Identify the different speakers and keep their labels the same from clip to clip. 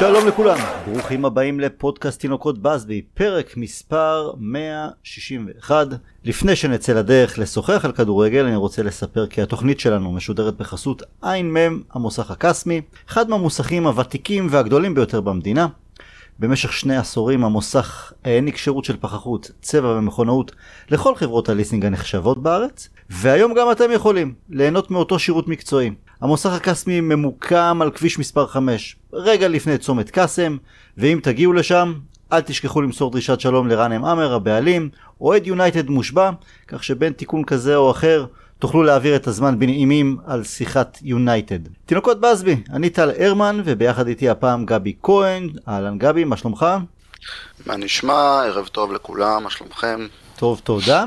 Speaker 1: שלום לכולם, ברוכים הבאים לפודקאסט תינוקות בסבי, פרק מספר 161. לפני שנצא לדרך לשוחח על כדורגל, אני רוצה לספר כי התוכנית שלנו משודרת בחסות ע"מ, המוסך הקסמי, אחד מהמוסכים הוותיקים והגדולים ביותר במדינה. במשך שני עשורים המוסך העניק שירות של פחחות, צבע ומכונאות לכל חברות הליסינג הנחשבות בארץ, והיום גם אתם יכולים ליהנות מאותו שירות מקצועי. המוסך הקסמי ממוקם על כביש מספר 5, רגע לפני צומת קאסם, ואם תגיעו לשם, אל תשכחו למסור דרישת שלום לרנם עמר הבעלים, אוהד יונייטד מושבע, כך שבין תיקון כזה או אחר תוכלו להעביר את הזמן בנעימים על שיחת יונייטד. תינוקות בסבי, אני טל הרמן, וביחד איתי הפעם גבי כהן. אהלן גבי, מה שלומך?
Speaker 2: מה נשמע? ערב טוב לכולם, מה שלומכם?
Speaker 1: טוב, תודה.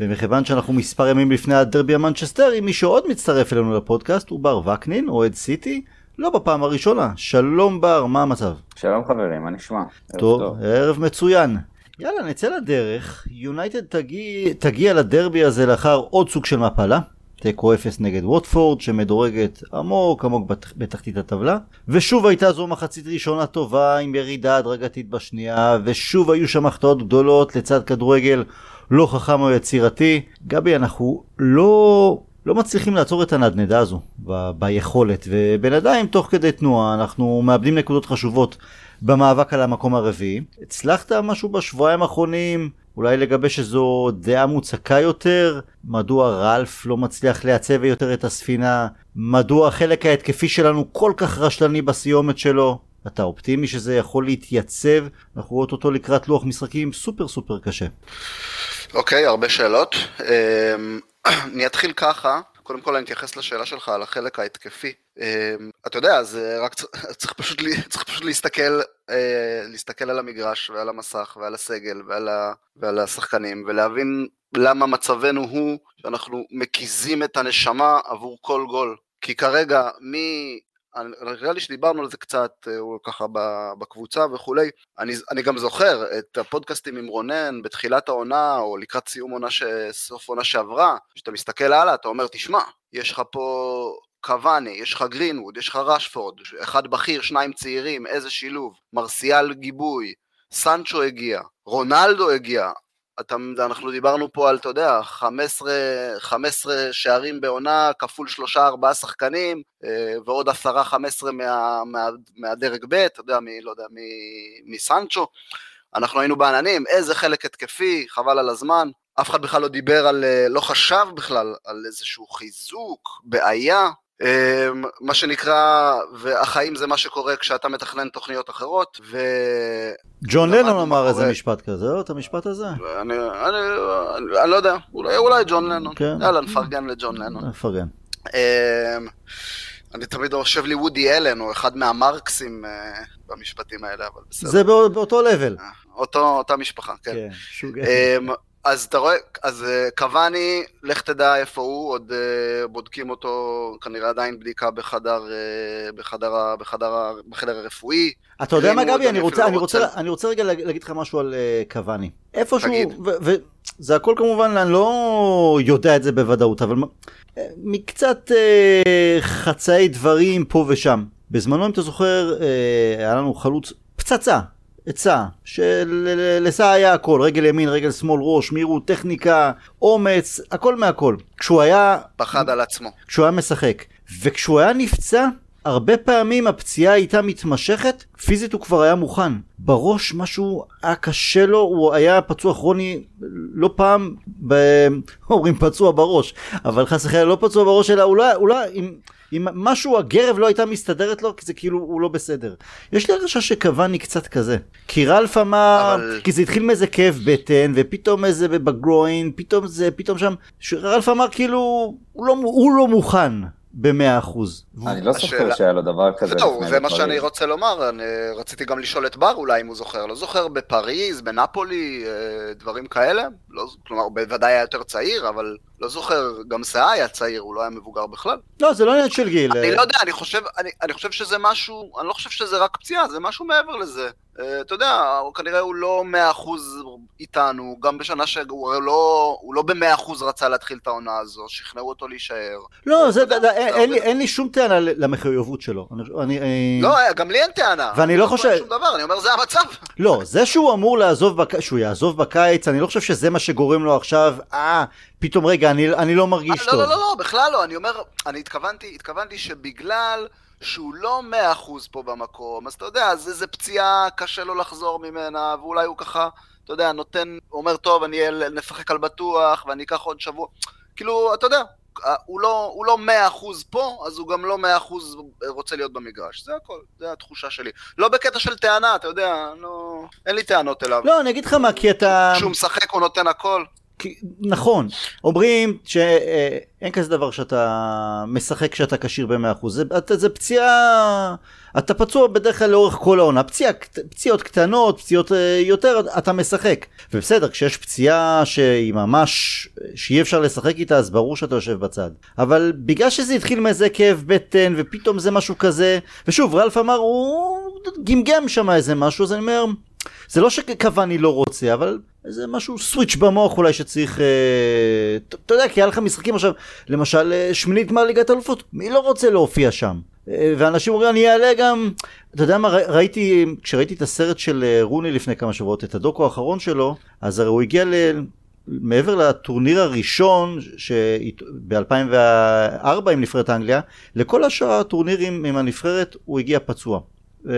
Speaker 1: ומכיוון שאנחנו מספר ימים לפני הדרבי המנצ'סטרי, מי שעוד מצטרף אלינו לפודקאסט הוא בר וקנין, אוהד סיטי, לא בפעם הראשונה. שלום בר, מה המצב?
Speaker 3: שלום חברים, מה נשמע?
Speaker 1: טוב, טוב. ערב מצוין. יאללה, נצא לדרך. יונייטד תגיע, תגיע לדרבי הזה לאחר עוד סוג של מפלה. תיקו 0 נגד ווטפורד שמדורגת עמוק עמוק בתחתית הטבלה ושוב הייתה זו מחצית ראשונה טובה עם ירידה הדרגתית בשנייה ושוב היו שם החטאות גדולות לצד כדורגל לא חכם או יצירתי. גבי אנחנו לא לא מצליחים לעצור את הנדנדה הזו ב- ביכולת ובינתיים תוך כדי תנועה אנחנו מאבדים נקודות חשובות במאבק על המקום הרביעי. הצלחת משהו בשבועיים האחרונים אולי לגבש איזו דעה מוצקה יותר? מדוע רלף לא מצליח לייצב יותר את הספינה? מדוע החלק ההתקפי שלנו כל כך רשלני בסיומת שלו? אתה אופטימי שזה יכול להתייצב? אנחנו רואים אותו לקראת לוח משחקים סופר סופר קשה.
Speaker 2: אוקיי, okay, הרבה שאלות. אמ, אני אתחיל ככה. קודם כל אני אתייחס לשאלה שלך על החלק ההתקפי. אמ, אתה יודע, זה רק צריך פשוט, צריך פשוט להסתכל, אה, להסתכל על המגרש ועל המסך ועל הסגל ועל, ה, ועל השחקנים ולהבין למה מצבנו הוא שאנחנו מקיזים את הנשמה עבור כל גול. כי כרגע, נראה לי שדיברנו על זה קצת, אה, ככה בקבוצה וכולי. אני, אני גם זוכר את הפודקאסטים עם רונן בתחילת העונה, או לקראת סיום עונה, ש... סוף עונה שעברה, כשאתה מסתכל הלאה, אתה אומר, תשמע, יש לך פה קוואני, יש לך גרינווד, יש לך רשפורד, אחד בכיר, שניים צעירים, איזה שילוב, מרסיאל גיבוי, סנצ'ו הגיע, רונלדו הגיע, אתה, אנחנו דיברנו פה על, אתה יודע, 15, 15 שערים בעונה כפול 3-4 שחקנים, אה, ועוד 10-15 מה, מה, מהדרג ב', אתה יודע, מ, לא יודע, מ, מסנצ'ו. אנחנו היינו בעננים, איזה חלק התקפי, חבל על הזמן. אף אחד בכלל לא דיבר על, אה, לא חשב בכלל על איזשהו חיזוק, בעיה, מה שנקרא, והחיים זה מה שקורה כשאתה מתכנן תוכניות אחרות, ו...
Speaker 1: ג'ון לנון אמר איזה משפט כזה, לא את המשפט הזה?
Speaker 2: אני, אני, אני, לא יודע, אולי, אולי ג'ון לנון. כן. יאללה, נפרגן לג'ון לנון.
Speaker 1: נפרגן.
Speaker 2: אמ, אני תמיד חושב לי וודי אלן, הוא אחד מהמרקסים אה, במשפטים האלה, אבל בסדר.
Speaker 1: זה באותו לבל.
Speaker 2: אה, אותו, אותה משפחה, כן. כן, שוגע. אז אתה רואה, אז אה, קוואני, לך תדע איפה הוא, עוד uh, בודקים אותו, כנראה עדיין בדיקה בחדר, uh, בחדר, בחדר, בחדר הרפואי.
Speaker 1: אתה יודע מה גבי, אני רוצה, אני, רוצה, אני רוצה רגע להגיד לך משהו על קוואני. איפשהו, וזה הכל כמובן, אני לא יודע את זה בוודאות, אבל מקצת חצאי דברים פה ושם. בזמנו, אם אתה זוכר, היה לנו חלוץ פצצה, עצה, שלסע היה הכל, רגל ימין, רגל שמאל, ראש, מהירות, טכניקה, אומץ, הכל מהכל. כשהוא היה...
Speaker 2: פחד על עצמו.
Speaker 1: כשהוא היה משחק. וכשהוא היה נפצע, הרבה פעמים הפציעה הייתה מתמשכת, פיזית הוא כבר היה מוכן. בראש משהו היה קשה לו, הוא היה פצוע כרוני לא פעם, ב... אומרים פצוע בראש, אבל חס וחלילה לא פצוע בראש, אלא אולי, אולי, אם... אם משהו, הגרב לא הייתה מסתדרת לו, כי זה כאילו, הוא לא בסדר. יש לי הרגשה שקוואני קצת כזה. כי רלף אמר, אבל... כי זה התחיל מאיזה כאב בטן, ופתאום איזה בגרוין, פתאום זה, פתאום שם, רלף אמר כאילו, הוא לא, הוא לא מוכן. במאה אחוז.
Speaker 3: אני לא זוכר שהיה לו דבר כזה.
Speaker 2: זהו, זה מה שאני רוצה לומר, אני רציתי גם לשאול את בר אולי אם הוא זוכר, לא זוכר בפריז, בנפולי, אה, דברים כאלה, לא, כלומר בוודאי היה יותר צעיר, אבל לא זוכר, גם סאה היה צעיר, הוא לא היה מבוגר בכלל.
Speaker 1: לא, זה לא עניין של גיל.
Speaker 2: אני לא יודע, אני חושב, אני, אני חושב שזה משהו, אני לא חושב שזה רק פציעה, זה משהו מעבר לזה. אה, אתה יודע, כנראה הוא לא מאה אחוז איתנו, גם בשנה שהוא לא, הוא לא במאה אחוז רצה להתחיל את העונה הזו, שכנעו אותו להישאר.
Speaker 1: לא, זה, יודע, אין, אין, לי, אין לי שום טענה למחויבות שלו. אני,
Speaker 2: אני, לא, גם לי אין טענה.
Speaker 1: ואני לא חושב...
Speaker 2: שום דבר, אני אומר, זה המצב.
Speaker 1: לא, זה שהוא אמור לעזוב, בק... שהוא יעזוב בקיץ, אני לא חושב שזה מה שגורם לו עכשיו, אה, פתאום רגע, אני, אני לא מרגיש
Speaker 2: 아,
Speaker 1: טוב.
Speaker 2: לא, לא, לא, לא, בכלל לא, אני אומר, אני התכוונתי, התכוונתי שבגלל... שהוא לא מאה אחוז פה במקום, אז אתה יודע, זה, זה פציעה, קשה לו לחזור ממנה, ואולי הוא ככה, אתה יודע, נותן, אומר, טוב, אני נשחק על בטוח, ואני אקח עוד שבוע. כאילו, אתה יודע, הוא לא, הוא לא מאה אחוז פה, אז הוא גם לא מאה אחוז רוצה להיות במגרש. זה הכל, זה התחושה שלי. לא בקטע של טענה, אתה יודע, לא... אין לי טענות אליו.
Speaker 1: לא, אני אגיד לך מה, כי אתה...
Speaker 2: כשהוא משחק הוא נותן הכל.
Speaker 1: נכון, אומרים שאין כזה דבר שאתה משחק כשאתה כשיר ב-100%, זה, זה פציעה, אתה פצוע בדרך כלל לאורך כל העונה, פציע, פציעות קטנות, פציעות אה, יותר, אתה משחק. ובסדר, כשיש פציעה שהיא ממש, שאי אפשר לשחק איתה, אז ברור שאתה יושב בצד. אבל בגלל שזה התחיל מאיזה כאב בטן, ופתאום זה משהו כזה, ושוב, רלף אמר, הוא גמגם שם איזה משהו, אז אני אומר... זה לא שקוואני לא רוצה, אבל זה משהו סוויץ' במוח אולי שצריך, אה, אתה יודע, כי היה לך משחקים עכשיו, למשל אה, שמינית מהליגת אלופות, מי לא רוצה להופיע שם? אה, ואנשים אומרים, אני אעלה גם, אתה יודע מה, ראיתי, כשראיתי את הסרט של רוני לפני כמה שבועות, את הדוקו האחרון שלו, אז הרי הוא הגיע ל... מעבר לטורניר הראשון ב-2004 עם נבחרת אנגליה, לכל השאר הטורנירים עם הנבחרת הוא הגיע פצוע. אה,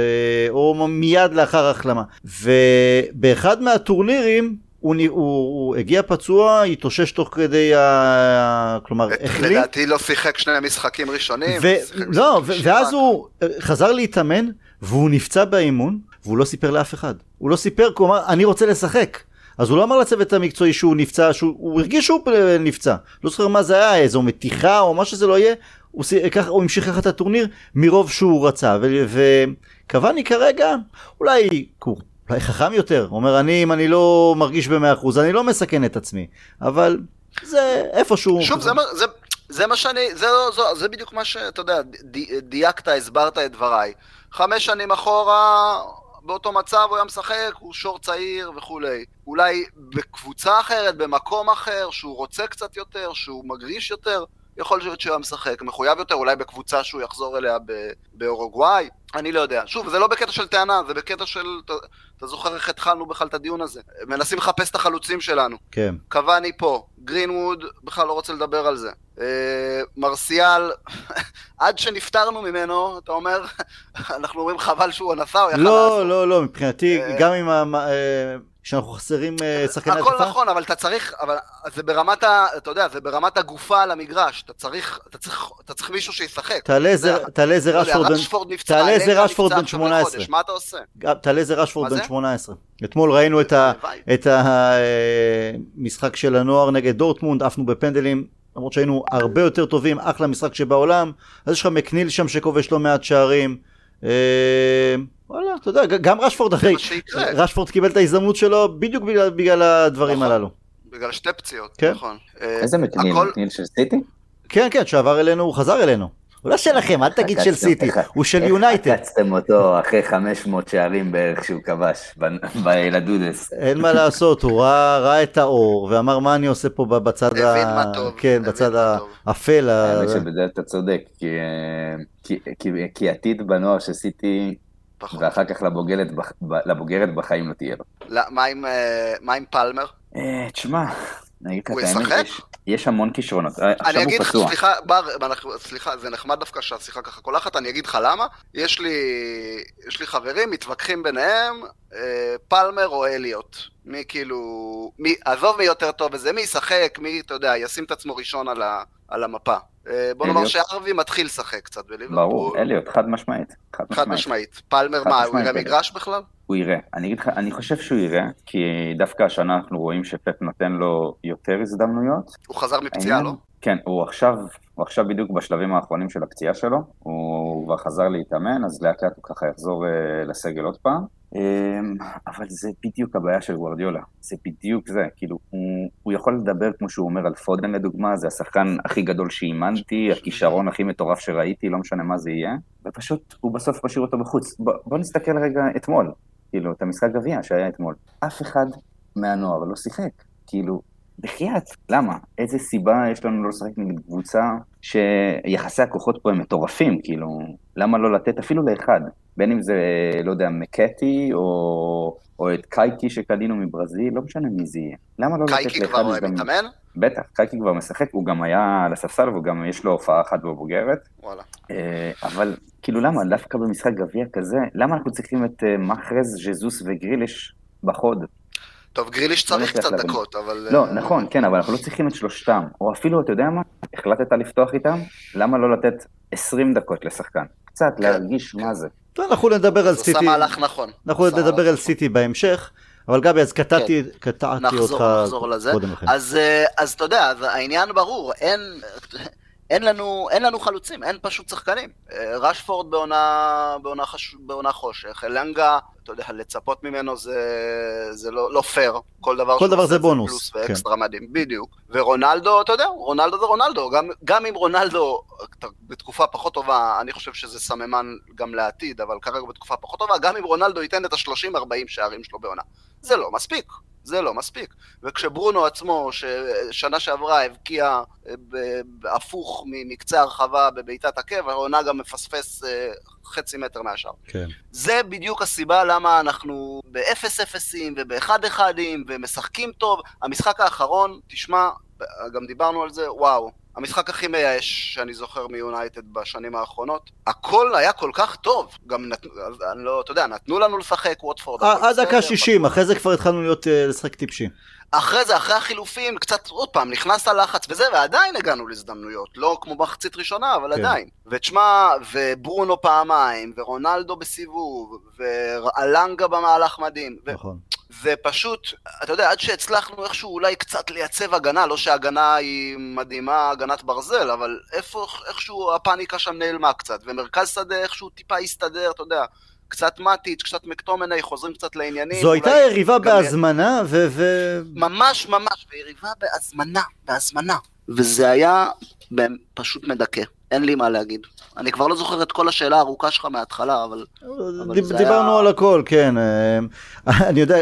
Speaker 1: או מיד לאחר החלמה. ובאחד מהטורנירים הוא, הוא, הוא הגיע פצוע, התאושש תוך כדי ה... כלומר,
Speaker 2: החליט. לדעתי לא שיחק שני משחקים ראשונים. ו...
Speaker 1: לא, ו... ואז הוא אה, חזר להתאמן, והוא נפצע באימון, והוא לא סיפר לאף אחד. הוא לא סיפר, הוא אמר, אני רוצה לשחק. אז הוא לא אמר לצוות המקצועי שהוא נפצע, שהוא הרגיש שהוא נפצע. לא זוכר מה זה היה, איזו מתיחה או מה שזה לא יהיה, הוא, ככה, הוא המשיך ככה את הטורניר מרוב שהוא רצה. וקוואני כרגע, אולי, אולי חכם יותר, הוא אומר, אני, אם אני לא מרגיש במאה אחוז, אני לא מסכן את עצמי. אבל זה איפשהו...
Speaker 2: שוב, זה, זה, זה מה שאני, זה, זה, זה בדיוק מה שאתה יודע, דייקת, הסברת את דבריי. חמש שנים אחורה, באותו מצב הוא היה משחק, הוא שור צעיר וכולי. אולי בקבוצה אחרת, במקום אחר, שהוא רוצה קצת יותר, שהוא מרגיש יותר, יכול להיות שהוא היה משחק מחויב יותר, אולי בקבוצה שהוא יחזור אליה באורוגוואי, אני לא יודע. שוב, זה לא בקטע של טענה, זה בקטע של... אתה, אתה זוכר איך התחלנו בכלל את הדיון הזה? מנסים לחפש את החלוצים שלנו.
Speaker 1: כן.
Speaker 2: קוואני פה, גרינווד, בכלל לא רוצה לדבר על זה. אה, מרסיאל, עד שנפטרנו ממנו, אתה אומר, אנחנו אומרים חבל שהוא נסע, הוא
Speaker 1: יכל לא, לעשות. לא, לא, לא, מבחינתי, אה... גם עם ה... אה... שאנחנו חסרים שחקני
Speaker 2: התקפה? הכל נכון, אבל אתה צריך, אבל זה ברמת ה... אתה יודע, זה ברמת הגופה על המגרש. אתה צריך, אתה צריך, אתה צריך מישהו שישחק.
Speaker 1: תעלה איזה
Speaker 2: לא
Speaker 1: רשפורד בן... תעלה איזה רשפורד בן 18.
Speaker 2: מה אתה עושה?
Speaker 1: תעלה איזה רשפורד בן 18. אתמול ראינו את המשחק של הנוער נגד דורטמונד, עפנו בפנדלים. למרות שהיינו הרבה יותר טובים, אחלה משחק שבעולם, אז יש לך מקניל שם שכובש לא מעט שערים. אה, וואלה, אתה יודע, גם רשפורד אחרי, רשפורד קיבל את ההזדמנות שלו בדיוק בגלל, בגלל הדברים
Speaker 2: נכון.
Speaker 1: הללו.
Speaker 2: בגלל שתי פציעות, כן? נכון.
Speaker 3: איזה מקניל? הכל... מקניל של סיטי?
Speaker 1: כן, כן, שעבר אלינו, הוא חזר אלינו. הוא לא שלכם, אל תגיד של סיטי, הוא של יונייטד.
Speaker 3: עקצתם אותו אחרי 500 שערים בערך שהוא כבש בילדודס.
Speaker 1: אין מה לעשות, הוא ראה את האור ואמר מה אני עושה פה בצד
Speaker 2: ה...
Speaker 1: כן, בצד האפל.
Speaker 3: האמת שבזה אתה צודק, כי עתיד בנוער של סיטי פחות. ואחר כך לבוגרת, לבוגרת בחיים לא תהיה לו.
Speaker 2: לא, מה עם, אה, מה עם פלמר?
Speaker 3: אה, תשמע,
Speaker 2: את האמת,
Speaker 3: יש המון כישרונות. אה, עכשיו
Speaker 2: הוא פצוע. סליחה, בר, סליחה, זה נחמד דווקא שהשיחה ככה קולחת, אני אגיד לך למה. יש לי, יש לי חברים, מתווכחים ביניהם, פלמר או אליוט. מי כאילו, מי, עזוב מי יותר טוב בזה, מי ישחק, מי, אתה יודע, ישים את עצמו ראשון על, ה, על המפה. אה, בוא נאמר שארווי מתחיל לשחק קצת בליברפול.
Speaker 3: ברור, אליוט, חד משמעית.
Speaker 2: חד משמעית. פלמר מה, הוא יראה מגרש בכלל?
Speaker 3: הוא יראה. אני אגיד לך, אני חושב שהוא יראה, כי דווקא השנה אנחנו רואים שפפ נותן לו יותר הזדמנויות.
Speaker 2: הוא חזר מפציעה, לא?
Speaker 3: כן, הוא עכשיו, הוא עכשיו בדיוק בשלבים האחרונים של הפציעה שלו, הוא כבר חזר להתאמן, אז לאט לאט הוא ככה יחזור אה, לסגל עוד פעם. אמ, אבל זה בדיוק הבעיה של גוורדיולה, זה בדיוק זה, כאילו, הוא, הוא יכול לדבר כמו שהוא אומר על פודן לדוגמה, זה השחקן הכי גדול שאימנתי, הכישרון הכי מטורף שראיתי, לא משנה מה זה יהיה, ופשוט הוא בסוף משאיר אותו בחוץ. בוא, בוא נסתכל רגע אתמול, כאילו, את המשחק גביע שהיה אתמול. אף אחד מהנוער לא שיחק. כאילו, בחייאת, למה? איזה סיבה יש לנו לא לשחק נגד קבוצה שיחסי הכוחות פה הם מטורפים, כאילו, למה לא לתת אפילו לאחד? בין אם זה, לא יודע, מקטי, או, או את קייקי שקנינו מברזיל, לא משנה מי זה יהיה. למה לא לתת לאחד?
Speaker 2: קייקי כבר מתאמן?
Speaker 3: בטח, קייקי כבר משחק, הוא גם היה על הספסל, וגם יש לו הופעה אחת בבוגרת.
Speaker 2: וואלה.
Speaker 3: אה, אבל כאילו למה, דווקא במשחק גביע כזה, למה אנחנו צריכים את אה, מחרז, ז'זוס וגריליש בחוד?
Speaker 2: טוב, גריליש צריך קצת דקות, אבל...
Speaker 3: לא, נכון, כן, אבל אנחנו לא צריכים את שלושתם. או אפילו, אתה יודע מה? החלטת לפתוח איתם? למה לא לתת 20 דקות לשחקן? קצת
Speaker 2: כן.
Speaker 3: להרגיש מה זה.
Speaker 1: אנחנו נדבר על סיטי.
Speaker 2: נכון.
Speaker 1: אנחנו נדבר על סיטי בהמשך. אבל גבי, אז קטעתי, קטעתי
Speaker 2: נחזור,
Speaker 1: אותך
Speaker 2: נחזור לזה.
Speaker 1: קודם לכן.
Speaker 2: אז, אה, אז אתה יודע, העניין ברור, אין, אין, לנו, אין לנו חלוצים, אין פשוט שחקנים. אה, רשפורד בעונה, בעונה, חש, בעונה חושך, אלנגה, אתה יודע, לצפות ממנו זה, זה לא, לא פייר. כל דבר
Speaker 1: כל דבר
Speaker 2: עושה
Speaker 1: זה בונוס,
Speaker 2: פלוס
Speaker 1: כן.
Speaker 2: ואקסטרה מדהים, בדיוק. ורונלדו, אתה יודע, רונלדו זה רונלדו. גם, גם אם רונלדו בתקופה פחות טובה, אני חושב שזה סממן גם לעתיד, אבל כרגע בתקופה פחות טובה, גם אם רונלדו ייתן את ה-30-40 שערים שלו בעונה. זה לא מספיק. זה לא מספיק. וכשברונו עצמו, ששנה שעברה הבקיע אה, הפוך מקצה הרחבה בבעיטת עקב, העונה גם מפספס אה, חצי מטר מהשאר.
Speaker 1: כן.
Speaker 2: זה בדיוק הסיבה למה אנחנו באפס אפסים ובאחד אחדים ומשחקים טוב. המשחק האחרון, תשמע, גם דיברנו על זה, וואו. המשחק הכי מייאש שאני זוכר מיונייטד בשנים האחרונות. הכל היה כל כך טוב. גם נתנו, לא, אתה יודע, נתנו לנו לשחק ווטפורד.
Speaker 1: אה, עד דקה
Speaker 2: בסדר,
Speaker 1: 60, אחרי זה כבר התחלנו להיות, אה, לשחק טיפשי.
Speaker 2: אחרי זה, אחרי החילופים, קצת עוד פעם, נכנס הלחץ וזה, ועדיין הגענו להזדמנויות. לא כמו מחצית ראשונה, אבל
Speaker 1: כן.
Speaker 2: עדיין. ותשמע, וברונו פעמיים, ורונלדו בסיבוב, ואלנגה במהלך מדהים. ו-
Speaker 1: נכון.
Speaker 2: ופשוט, אתה יודע, עד שהצלחנו איכשהו אולי קצת לייצב הגנה, לא שההגנה היא מדהימה, הגנת ברזל, אבל איפה, איכשהו הפאניקה שם נעלמה קצת, ומרכז שדה איכשהו טיפה הסתדר, אתה יודע, קצת מאטיץ', קצת מקטומני, חוזרים קצת לעניינים.
Speaker 1: זו הייתה יריבה בהזמנה, ו... ו-
Speaker 2: ממש ממש, ויריבה בהזמנה, בהזמנה. וזה היה פשוט מדכא, אין לי מה להגיד. אני כבר לא זוכר את כל השאלה הארוכה שלך מההתחלה, אבל... אבל
Speaker 1: דיב-
Speaker 2: זה
Speaker 1: דיברנו
Speaker 2: היה-
Speaker 1: על הכל, כן. אה, אני יודע,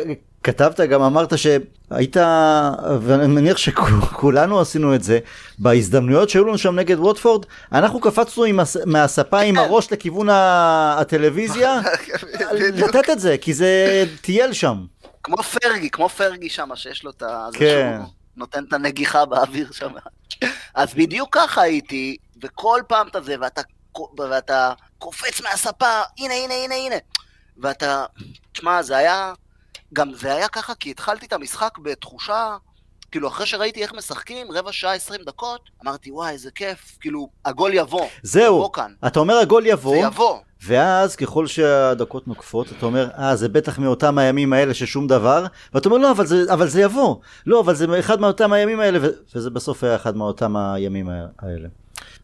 Speaker 1: כתבת, גם אמרת שהיית, ואני מניח שכולנו עשינו את זה, בהזדמנויות שהיו לנו שם נגד ווטפורד, אנחנו קפצנו עם הס- מהספה עם הראש לכיוון הטלוויזיה. לתת את זה, כי זה טייל שם.
Speaker 2: כמו פרגי, כמו פרגי שם, שיש לו את ה...
Speaker 1: כן.
Speaker 2: נותן את הנגיחה באוויר שם. אז בדיוק ככה הייתי, וכל פעם אתה זה, ואתה, ואתה קופץ מהספה, הנה, הנה, הנה, הנה. ואתה, תשמע, זה היה, גם זה היה ככה, כי התחלתי את המשחק בתחושה, כאילו, אחרי שראיתי איך משחקים, רבע שעה, עשרים דקות, אמרתי, וואי, איזה כיף, כאילו, הגול יבוא.
Speaker 1: זהו,
Speaker 2: יבוא כאן.
Speaker 1: אתה אומר הגול
Speaker 2: זה
Speaker 1: יבוא,
Speaker 2: יבוא.
Speaker 1: ואז ככל שהדקות נוקפות, אתה אומר, אה, זה בטח מאותם הימים האלה ששום דבר, ואתה אומר, לא, אבל זה, אבל זה יבוא. לא, אבל זה אחד מאותם הימים האלה, ו- וזה בסוף היה אחד מאותם הימים האלה.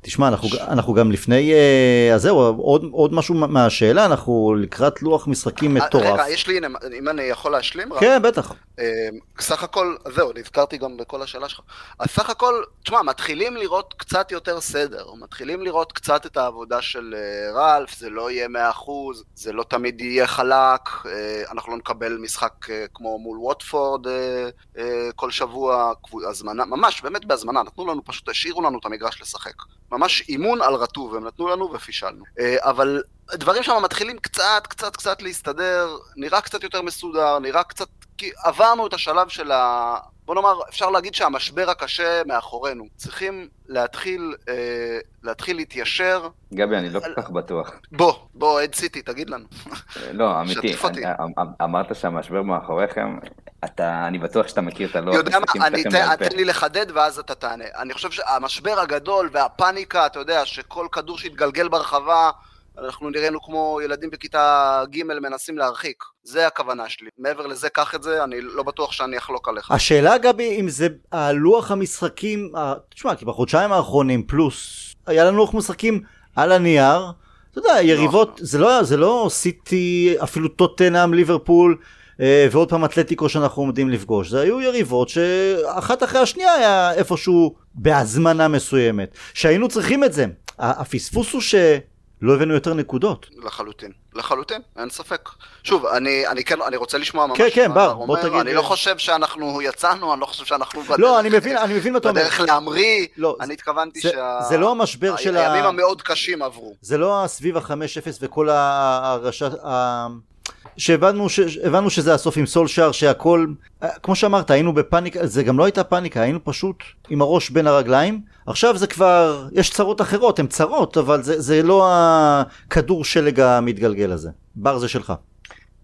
Speaker 1: תשמע, אנחנו, אנחנו גם לפני, אה, אז זהו, עוד, עוד משהו מהשאלה, אנחנו לקראת לוח משחקים מטורף.
Speaker 2: רגע, יש לי, אם אני יכול להשלים? רק?
Speaker 1: כן, בטח.
Speaker 2: אה, סך הכל, זהו, נזכרתי גם בכל השאלה שלך. אז סך הכל, תשמע, מתחילים לראות קצת יותר סדר, מתחילים לראות קצת את העבודה של אה, רלף, זה לא יהיה 100%, זה לא תמיד יהיה חלק, אה, אנחנו לא נקבל משחק אה, כמו מול ווטפורד אה, אה, כל שבוע, הזמנה, ממש, באמת בהזמנה, נתנו לנו, פשוט השאירו לנו את המגרש לשחק. ממש אימון על רטוב, הם נתנו לנו ופישלנו. אה, אבל דברים שם מתחילים קצת, קצת, קצת להסתדר, נראה קצת יותר מסודר, נראה קצת... כי עברנו את השלב של ה... בוא נאמר, אפשר להגיד שהמשבר הקשה מאחורינו. צריכים להתחיל, אה, להתחיל להתיישר.
Speaker 3: גבי, אני לא כל כך בטוח.
Speaker 2: בוא, בוא, אד סיטי, תגיד לנו.
Speaker 3: לא, אמיתי, אמ- אמ- אמרת שהמשבר מאחוריכם, אתה, אני בטוח שאתה מכיר את הלוח
Speaker 2: יודע מה, אני
Speaker 3: פה.
Speaker 2: תן לי לחדד ואז אתה תענה. אני חושב שהמשבר הגדול והפאניקה, אתה יודע, שכל כדור שהתגלגל ברחבה, אנחנו נראינו כמו ילדים בכיתה ג' מנסים להרחיק. זה הכוונה שלי. מעבר לזה, קח את זה, אני לא בטוח שאני אחלוק עליך.
Speaker 1: השאלה גבי אם זה הלוח המשחקים, תשמע כי בחודשיים האחרונים פלוס היה לנו לוח משחקים על הנייר, אתה יודע יריבות זה לא זה לא סיטי אפילו טוטנאם ליברפול אה, ועוד פעם אתלטיקו שאנחנו עומדים לפגוש זה היו יריבות שאחת אחרי השנייה היה איפשהו בהזמנה מסוימת שהיינו צריכים את זה הפספוס הוא לא הבאנו יותר נקודות.
Speaker 2: לחלוטין, לחלוטין, אין ספק. שוב, אני, אני כן, אני רוצה לשמוע ממש
Speaker 1: כן, כן, בר, בוא. תגיד.
Speaker 2: אני לא חושב שאנחנו יצאנו, אני לא חושב שאנחנו בדרך...
Speaker 1: לא, אני מבין, אני מבין מה אתה אומר.
Speaker 2: בדרך להמריא,
Speaker 1: לא,
Speaker 2: אני התכוונתי
Speaker 1: זה-
Speaker 2: שה...
Speaker 1: זה לא המשבר של ה...
Speaker 2: הימים המאוד קשים עברו.
Speaker 1: זה לא סביב ה-5-0 וכל הרשת... שהבנו, ש... שזה הסוף עם סולשאר, שהכל, כמו שאמרת, היינו בפאניקה, זה גם לא הייתה פאניקה, היינו פשוט עם הראש בין הרגליים. עכשיו זה כבר, יש צרות אחרות, הן צרות, אבל זה, זה לא הכדור שלג המתגלגל הזה. בר זה שלך.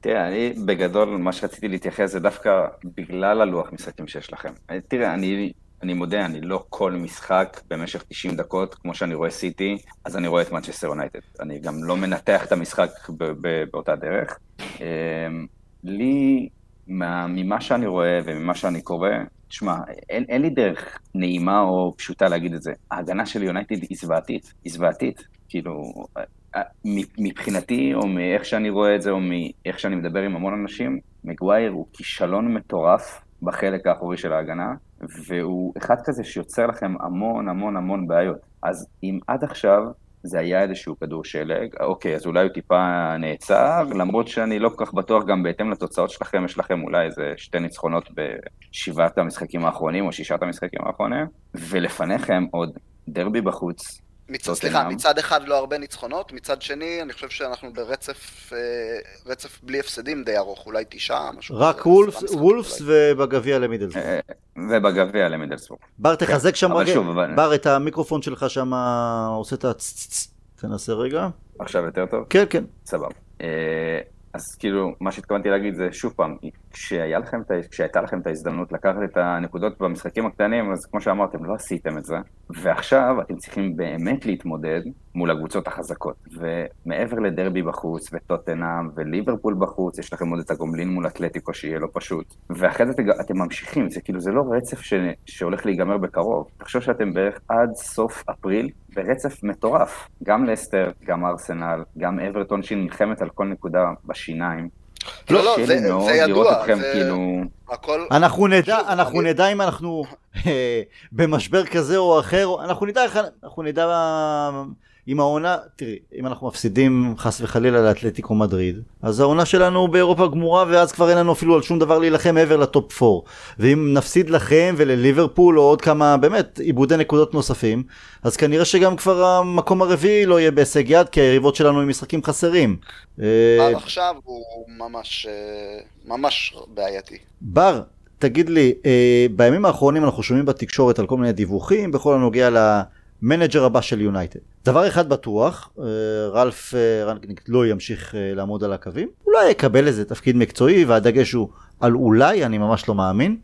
Speaker 3: תראה, אני בגדול, מה שרציתי להתייחס זה דווקא בגלל הלוח משחקים שיש לכם. תראה, אני, אני מודה, אני לא כל משחק במשך 90 דקות, כמו שאני רואה סיטי, אז אני רואה את מנצ'סטר יונייטד. אני גם לא מנתח את המשחק באותה דרך. אמ, לי, מה, ממה שאני רואה וממה שאני קורא, תשמע, אין, אין לי דרך נעימה או פשוטה להגיד את זה. ההגנה של יונייטד היא זוועתית, היא זוועתית. כאילו, מבחינתי, או מאיך שאני רואה את זה, או מאיך שאני מדבר עם המון אנשים, מגווייר הוא כישלון מטורף בחלק האחורי של ההגנה, והוא אחד כזה שיוצר לכם המון המון המון בעיות. אז אם עד עכשיו זה היה איזשהו כדור שלג, אוקיי, אז אולי הוא טיפה נעצר, למרות שאני לא כל כך בטוח גם בהתאם לתוצאות שלכם, יש לכם אולי איזה שתי ניצחונות בשבעת המשחקים האחרונים, או שישת המשחקים האחרונים, ולפניכם עוד דרבי בחוץ,
Speaker 2: מצ... סליחה, מצד אחד לא הרבה ניצחונות, מצד שני, אני חושב שאנחנו ברצף אה, רצף בלי הפסדים די ארוך, אולי תשעה, משהו
Speaker 1: רק וולפס, וולפס. ובגביע למידלסבורג.
Speaker 3: אה, ובגביע למידלסבורג.
Speaker 1: בר תחזק שם
Speaker 3: אבל
Speaker 1: רגע,
Speaker 3: שוב, אבל-
Speaker 1: בר את המיקרופון שלך שם עושה את הצצצ, תנסה רגע.
Speaker 3: עכשיו יותר טוב?
Speaker 1: כן, כן.
Speaker 3: סבבה. אז כאילו, מה שהתכוונתי להגיד זה, שוב פעם, כשהיה לכם כשהייתה לכם את ההזדמנות לקחת את הנקודות במשחקים הקטנים, אז כמו שאמרתם, לא עשיתם את זה, ועכשיו אתם צריכים באמת להתמודד מול הקבוצות החזקות. ומעבר לדרבי בחוץ, וטוטנאם, וליברפול בחוץ, יש לכם עוד את הגומלין מול אתלטיקו, שיהיה לא פשוט. ואחרי זה אתם ממשיכים, זה כאילו, זה לא רצף ש... שהולך להיגמר בקרוב. תחשוב שאתם בערך עד סוף אפריל ברצף מטורף. גם לסטר, גם ארסנל, גם אברטון שנלחמת על כל נקודה בשיניים.
Speaker 2: לא, לא, זה- זה ידוע,
Speaker 3: אתכם
Speaker 2: זה-
Speaker 3: כאילו...
Speaker 2: הכל...
Speaker 1: אנחנו נדע,
Speaker 2: שוב,
Speaker 1: אנחנו
Speaker 2: אני-
Speaker 1: נדע אם אנחנו אה, במשבר כזה או אחר, אנחנו נדע איך, אנחנו נדע אם העונה, תראי, אם אנחנו מפסידים חס וחלילה לאתלטיקו מדריד, אז העונה שלנו באירופה גמורה ואז כבר אין לנו אפילו על שום דבר להילחם מעבר לטופ 4. ואם נפסיד לכם ולליברפול או עוד כמה באמת עיבודי נקודות נוספים, אז כנראה שגם כבר המקום הרביעי לא יהיה בהישג יד, כי היריבות שלנו עם משחקים חסרים. אה,
Speaker 2: אבל עכשיו הוא ממש, אה, ממש בעייתי.
Speaker 1: בר, תגיד לי, אה, בימים האחרונים אנחנו שומעים בתקשורת על כל מיני דיווחים בכל הנוגע למנג'ר הבא של יונייטד. דבר אחד בטוח, אה, רלף אה, רנגניק לא ימשיך אה, לעמוד על הקווים, אולי יקבל איזה תפקיד מקצועי והדגש הוא על אולי, אני ממש לא מאמין.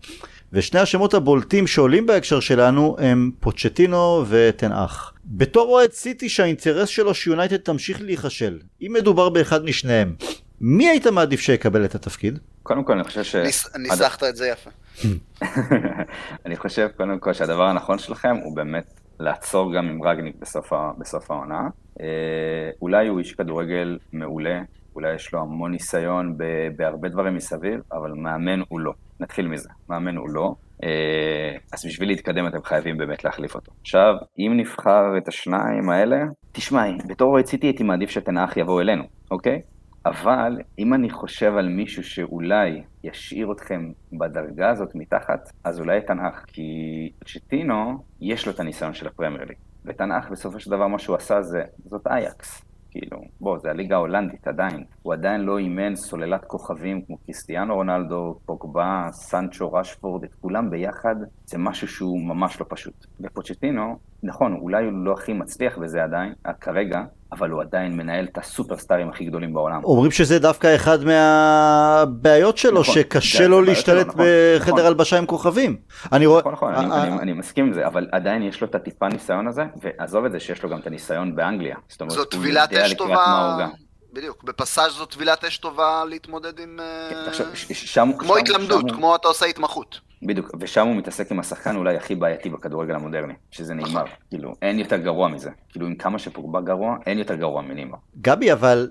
Speaker 1: ושני השמות הבולטים שעולים בהקשר שלנו הם פוצ'טינו וטן האח. בתור אוהד סיטי שהאינטרס שלו שיונייטד תמשיך להיכשל, אם מדובר באחד משניהם, מי היית מעדיף שיקבל את התפקיד?
Speaker 3: קודם כל, אני חושב ש...
Speaker 2: ניס- ניסחת את זה יפה.
Speaker 3: אני חושב קודם כל שהדבר הנכון שלכם הוא באמת לעצור גם עם רגניק בסוף, בסוף העונה. אה, אולי הוא איש כדורגל מעולה, אולי יש לו המון ניסיון ב, בהרבה דברים מסביב, אבל מאמן הוא לא. נתחיל מזה, מאמן הוא לא. אה, אז בשביל להתקדם אתם חייבים באמת להחליף אותו. עכשיו, אם נבחר את השניים האלה, תשמע, בתור סיטי הייתי מעדיף שתנאך יבוא אלינו, אוקיי? אבל אם אני חושב על מישהו שאולי ישאיר אתכם בדרגה הזאת מתחת, אז אולי תנאך, כי צ'טינו, יש לו את הניסיון של הפרמייר ליג. ותנאך בסופו של דבר מה שהוא עשה זה, זאת אייקס. כאילו, בוא, זה הליגה ההולנדית עדיין. הוא עדיין לא אימן סוללת כוכבים כמו קריסטיאנו רונלדו, פוגבה, סנצ'ו, רשפורד, את כולם ביחד, זה משהו שהוא ממש לא פשוט. ופוצ'טינו, נכון, אולי הוא לא הכי מצליח בזה עדיין, כרגע, אבל הוא עדיין מנהל את הסופרסטארים הכי גדולים בעולם.
Speaker 1: אומרים שזה דווקא אחד מהבעיות שלו,
Speaker 3: נכון,
Speaker 1: שקשה לו להשתלט
Speaker 3: שלו, נכון,
Speaker 1: בחדר
Speaker 3: נכון.
Speaker 1: הלבשה עם כוכבים. אני רואה...
Speaker 3: נכון, נכון,
Speaker 1: אה,
Speaker 3: אני,
Speaker 1: אה,
Speaker 3: אני, אני מסכים עם זה, אבל עדיין יש לו את הטיפה ניסיון הזה, ועזוב את זה שיש לו גם את הניסיון באנגליה. זאת אומרת, הוא
Speaker 2: טבילת
Speaker 3: יודע
Speaker 2: אש
Speaker 3: לקראת מה
Speaker 2: טובה,
Speaker 3: הוא גם.
Speaker 2: בדיוק, בפסאז' זו טבילת אש טובה להתמודד עם... אה,
Speaker 3: כן, תחשוב, ש- ש- שם,
Speaker 2: כמו
Speaker 3: שם-
Speaker 2: התלמדות,
Speaker 3: שם,
Speaker 2: כמו אתה עושה התמחות.
Speaker 3: בדיוק, ושם הוא מתעסק עם השחקן אולי הכי בעייתי בכדורגל המודרני, שזה. נאמר, כאילו, אין יותר גרוע מזה. כאילו, עם כמה שפוגבה גרוע, אין יותר גרוע מנאמר.
Speaker 1: גבי, אבל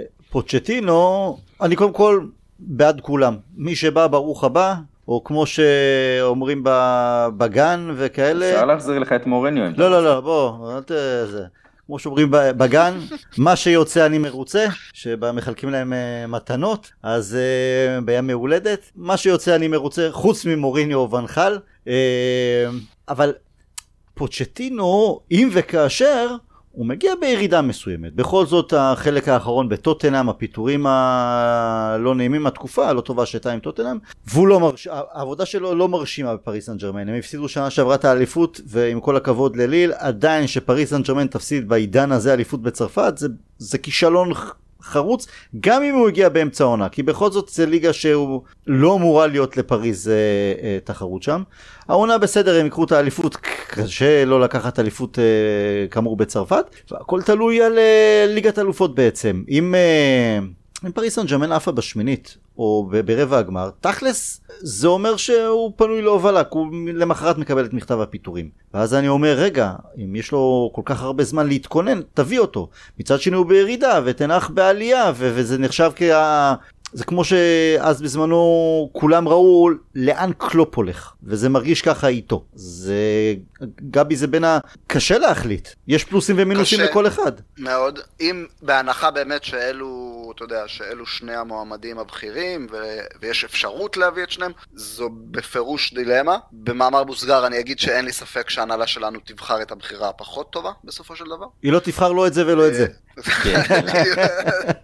Speaker 1: אה, פוצ'טינו, אני קודם כל בעד כולם. מי שבא, ברוך הבא, או כמו שאומרים בגן וכאלה.
Speaker 3: אפשר להחזיר לך את מורניו
Speaker 1: לא, לא. לא, בוא, אל ת... זה. כמו שאומרים בגן, מה שיוצא אני מרוצה, שבה מחלקים להם uh, מתנות, אז uh, ביום הולדת, מה שיוצא אני מרוצה, חוץ ממוריניו ונחל, uh, אבל פוצ'טינו, אם וכאשר, הוא מגיע בירידה מסוימת. בכל זאת החלק האחרון בטוטנאם, הפיטורים הלא נעימים, התקופה הלא טובה שהייתה עם טוטנאם, והוא לא מרש... העבודה שלו לא מרשימה בפריס סן ג'רמן. הם הפסידו שנה שעברה את האליפות, ועם כל הכבוד לליל, עדיין שפריס סן ג'רמן תפסיד בעידן הזה אליפות בצרפת, זה, זה כישלון חרוץ, גם אם הוא הגיע באמצע העונה, כי בכל זאת זה ליגה שהוא לא אמורה להיות לפריז אה, אה, תחרות שם. העונה בסדר, הם יקחו את האליפות, קשה לא לקחת אליפות אה, כאמור בצרפת, הכל תלוי על אה, ליגת אלופות בעצם. אם... אה, אם פריס סן ג'רמן עפה בשמינית או ברבע הגמר, תכלס זה אומר שהוא פנוי להובלה, כי הוא למחרת מקבל את מכתב הפיטורים. ואז אני אומר, רגע, אם יש לו כל כך הרבה זמן להתכונן, תביא אותו. מצד שני הוא בירידה ותנח בעלייה, וזה נחשב כה... זה כמו שאז בזמנו כולם ראו לאן קלופ הולך, וזה מרגיש ככה איתו. זה, גבי זה בין ה... קשה להחליט, יש פלוסים ומינוסים קשה לכל אחד.
Speaker 2: מאוד, אם בהנחה באמת שאלו, אתה יודע, שאלו שני המועמדים הבכירים, ו... ויש אפשרות להביא את שניהם, זו בפירוש דילמה. במאמר מוסגר אני אגיד שאין לי ספק שההנהלה שלנו תבחר את הבחירה הפחות טובה בסופו של דבר.
Speaker 1: היא לא תבחר לא את זה ולא את זה.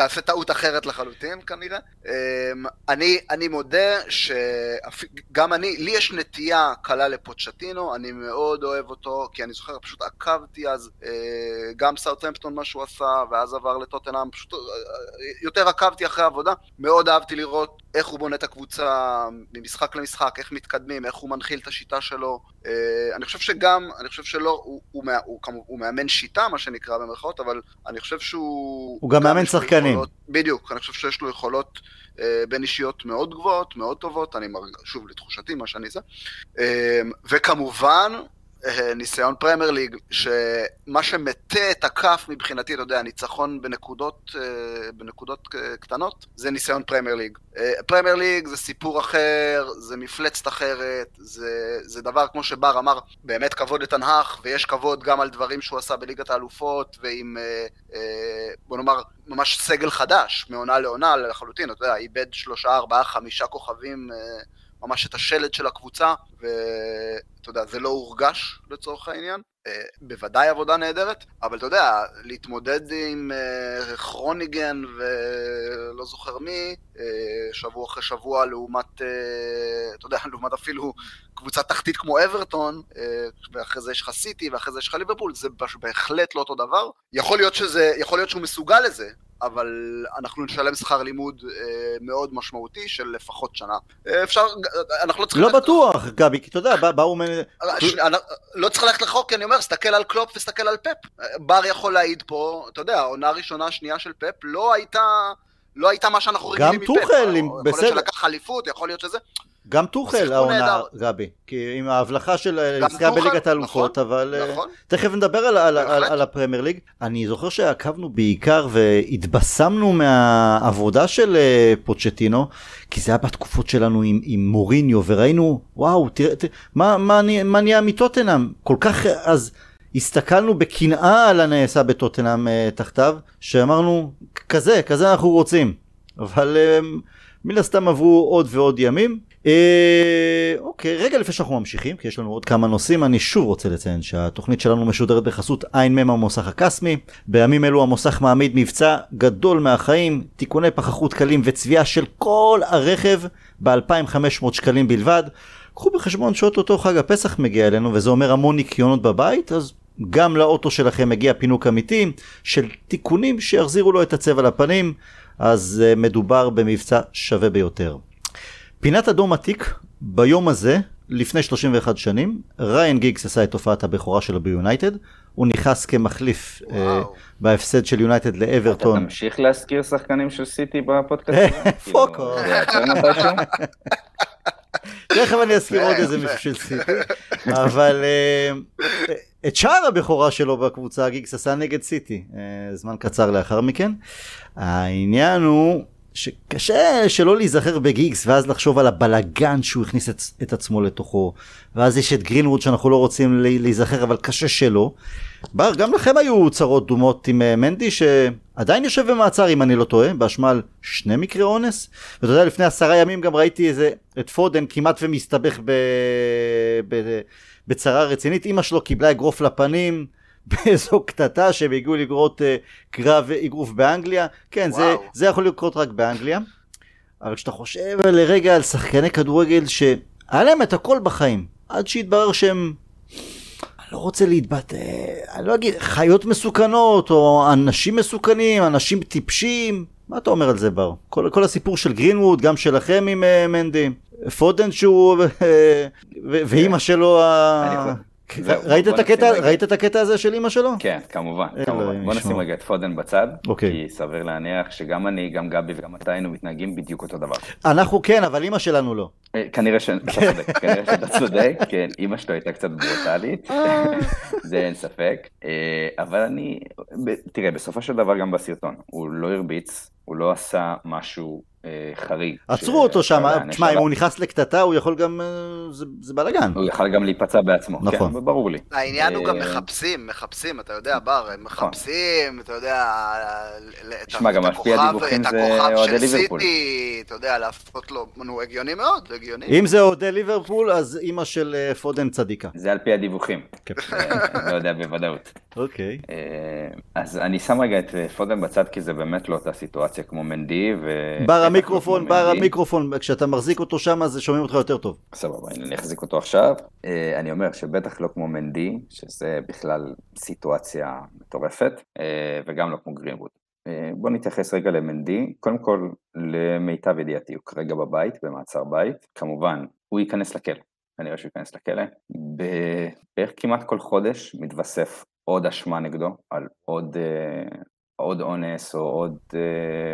Speaker 2: תעשה טעות אחרת לחלוטין כנראה. אמ, אני, אני מודה שגם אני, לי יש נטייה קלה לפוצ'טינו, אני מאוד אוהב אותו, כי אני זוכר, פשוט עקבתי אז אה, גם סאוטהמפטון מה שהוא עשה, ואז עבר לטוטנאם, פשוט אה, יותר עקבתי אחרי העבודה, מאוד אהבתי לראות איך הוא בונה את הקבוצה ממשחק למשחק, איך מתקדמים, איך הוא מנחיל את השיטה שלו. אה, אני חושב שגם, אני חושב שלא, הוא, הוא, הוא, הוא, הוא מאמן שיטה, מה שנקרא במרכאות, אבל אני חושב שהוא...
Speaker 1: הוא גם מאמן שחקנים.
Speaker 2: יכולות, בדיוק, אני חושב שיש לו יכולות אה, בין אישיות מאוד גבוהות, מאוד טובות, אני מרגיש, שוב, לתחושתי, מה שאני זה. אה, וכמובן, ניסיון פרמייר ליג, שמה שמטה את הכף מבחינתי, אתה יודע, ניצחון בנקודות, אה, בנקודות קטנות, זה ניסיון פרמייר ליג. אה, פרמייר ליג זה סיפור אחר, זה מפלצת אחרת, זה, זה דבר כמו שבר אמר, באמת כבוד לתנהך, ויש כבוד גם על דברים שהוא עשה בליגת האלופות, ועם, בוא נאמר, ממש סגל חדש, מעונה לעונה לחלוטין, אתה יודע, איבד שלושה, ארבעה, חמישה כוכבים ממש את השלד של הקבוצה, ואתה יודע, זה לא הורגש לצורך העניין. אה, בוודאי עבודה נהדרת, אבל אתה יודע, להתמודד עם אה, כרוניגן ולא זוכר מי, אה, שבוע אחרי שבוע לעומת, אתה יודע, לעומת אפילו קבוצה תחתית כמו אברטון, ואחרי זה יש לך סיטי, ואחרי זה יש לך ליברפול, זה בהחלט לא אותו דבר. יכול להיות שזה, יכול להיות שהוא מסוגל לזה, אבל אנחנו נשלם שכר לימוד אה, מאוד משמעותי של לפחות שנה. אה, אפשר, אנחנו לא צריכים...
Speaker 1: לא בטוח, גבי, כי אתה יודע, באו...
Speaker 2: לא צריך ללכת לחוק, כי אני אומר, סתכל על קלופ וסתכל על פפ. בר יכול להעיד פה, אתה יודע, העונה הראשונה, שנייה של פפ לא הייתה... לא הייתה מה שאנחנו רגילים מפפ.
Speaker 1: גם טוחל, בסדר.
Speaker 2: יכול להיות שלקח אליפות, יכול להיות שזה...
Speaker 1: גם טוחל העונה, גבי, כי עם ההבלחה של נזכה בליגת האלופות, נכון, אבל אה, נכון. תכף נדבר על, על, על, על הפרמייר ליג. אני זוכר שעקבנו בעיקר והתבשמנו מהעבודה של אה, פוצ'טינו, כי זה היה בתקופות שלנו עם, עם מוריניו, וראינו, וואו, תראה, תראה מה, מה, מה נהיה מטוטנאם, כל כך, אז הסתכלנו בקנאה על הנעשה בטוטנאם אה, תחתיו, שאמרנו, כזה, כזה אנחנו רוצים. אבל מן הסתם עברו עוד ועוד ימים. אה, אוקיי, רגע לפני שאנחנו ממשיכים, כי יש לנו עוד כמה נושאים, אני שוב רוצה לציין שהתוכנית שלנו משודרת בחסות עין מ' המוסך הקסמי. בימים אלו המוסך מעמיד מבצע גדול מהחיים, תיקוני פחחות קלים וצביעה של כל הרכב ב-2,500 שקלים בלבד. קחו בחשבון שאו-טו-טו חג הפסח מגיע אלינו וזה אומר המון ניקיונות בבית, אז גם לאוטו שלכם מגיע פינוק אמיתי של תיקונים שיחזירו לו את הצבע לפנים, אז uh, מדובר במבצע שווה ביותר. פינת אדום עתיק, ביום הזה, לפני 31 שנים, ריין גיגס עשה את הופעת הבכורה שלו ביונייטד, הוא נכנס כמחליף uh, בהפסד של יונייטד לאברטון.
Speaker 3: אתה תמשיך להזכיר שחקנים של סיטי בפודקאסט?
Speaker 1: פוקו. תכף אני אזכיר עוד איזה מישהו של סיטי, אבל uh, את שער הבכורה שלו בקבוצה גיגס עשה נגד סיטי, uh, זמן קצר לאחר מכן. העניין הוא שקשה שלא להיזכר בגיגס ואז לחשוב על הבלגן שהוא הכניס את, את עצמו לתוכו ואז יש את גרינווד שאנחנו לא רוצים להיזכר אבל קשה שלא. בר גם לכם היו צרות דומות עם אה, מנדי שעדיין יושב במעצר אם אני לא טועה באשמה על שני מקרי אונס ואתה יודע לפני עשרה ימים גם ראיתי איזה את פודן כמעט ומסתבך ב... ב... בצרה רצינית אמא שלו קיבלה אגרוף לפנים באיזו קטטה שהם הגיעו לגרות uh, קרב אגרוף באנגליה. כן, זה, זה יכול לקרות רק באנגליה. אבל כשאתה חושב לרגע על שחקני כדורגל שהיה להם את הכל בחיים, עד שהתברר שהם, אני לא רוצה להתבטא, אני לא אגיד, חיות מסוכנות, או אנשים מסוכנים, אנשים טיפשים. מה אתה אומר על זה בר? כל, כל הסיפור של גרינווד, גם שלכם עם uh, מנדי, פודן שהוא, ואימא שלו, ראית את הקטע, ראית את הקטע הזה של אמא שלו?
Speaker 3: כן, כמובן, כמובן. בוא נשים רגע את פודן בצד, אוקיי. כי סביר להניח שגם אני, גם גבי וגם אתה היינו מתנהגים בדיוק אותו דבר.
Speaker 1: אנחנו כן, אבל אמא שלנו לא.
Speaker 3: אה, כנראה שאתה צודק, כנראה שאתה צודק, כן, אמא שלו הייתה קצת ברוטלית, אה. זה אין ספק. אה, אבל אני, תראה, בסופו של דבר גם בסרטון, הוא לא הרביץ, הוא לא עשה משהו חריג.
Speaker 1: עצרו אותו שם, תשמע, אם הוא נכנס לקטטה הוא יכול גם, אה, זה בלאגן.
Speaker 3: הוא יכול גם להיפצע בעצמו,
Speaker 1: נכון.
Speaker 3: כן, ברור לי.
Speaker 2: העניין הוא גם אה, מחפשים, מחפשים, אתה יודע, בר, הם נכון. מחפשים, אתה יודע,
Speaker 3: תשמע, גם על פי הדיווחים זה אוהדי ליברפול.
Speaker 2: אתה יודע, להפות לו, נו, הגיוני מאוד, הגיוני.
Speaker 1: אם זה אוהדי ליברפול, אז אימא של פודן צדיקה.
Speaker 3: זה על פי הדיווחים, כן. לא יודע בוודאות.
Speaker 1: אוקיי.
Speaker 3: אז אני שם רגע את פודן בצד, כי זה באמת לא אותה סיטואציה כמו מנדי,
Speaker 1: בר המיקרופון, בר המיקרופון, כשאתה מחזיק אותו שם אז שומעים אותך יותר טוב.
Speaker 3: סבבה, אני אחזיק אותו עכשיו. אה, אני אומר שבטח לא כמו מנדי, שזה בכלל סיטואציה מטורפת, אה, וגם לא כמו גרינווד. אה, בוא נתייחס רגע למנדי. קודם כל, למיטב ידיעתי, הוא כרגע בבית, במעצר בית. כמובן, הוא ייכנס לכלא. כנראה שהוא ייכנס לכלא. בערך כמעט כל חודש מתווסף עוד אשמה נגדו על עוד עוד אונס או עוד uh,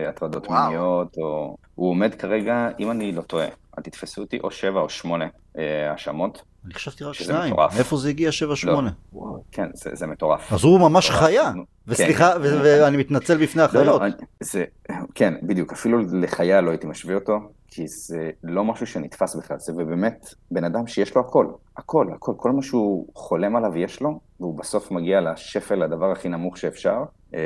Speaker 3: הטרדות מיניות, או... הוא עומד כרגע, אם אני לא טועה, אל תתפסו אותי, או שבע או שמונה אה, האשמות. Uh,
Speaker 1: אני חשבתי רק שניים, מאיפה זה הגיע שבע שמונה?
Speaker 3: לא. כן, זה, זה מטורף.
Speaker 1: אז הוא ממש מטורף. חיה, וסליחה, כן. ואני מתנצל בפני החיות. לא, לא,
Speaker 3: זה, כן, בדיוק, אפילו לחיה לא הייתי משווה אותו, כי זה לא משהו שנתפס בכלל, זה באמת בן אדם שיש לו הכל, הכל, הכל, כל מה שהוא חולם עליו יש לו, והוא בסוף מגיע לשפל, הדבר הכי נמוך שאפשר. אה,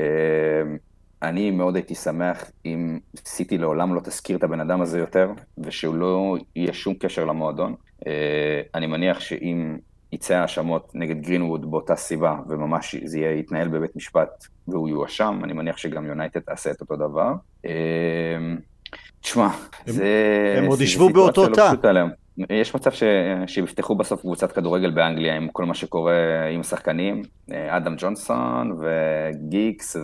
Speaker 3: אני מאוד הייתי שמח אם סיטי לעולם לא תזכיר את הבן אדם הזה יותר, ושהוא לא יהיה שום קשר למועדון. אה, אני מניח שאם יצא האשמות נגד גרינווד באותה סיבה, וממש זה יהיה, יתנהל בבית משפט והוא יואשם, אני מניח שגם יונייטד תעשה את אותו דבר. אה, תשמע, זה...
Speaker 1: הם עוד ישבו באותו לא תא.
Speaker 3: יש מצב ש... שיפתחו בסוף קבוצת כדורגל באנגליה עם כל מה שקורה עם השחקנים, אדם ג'ונסון וגיקס,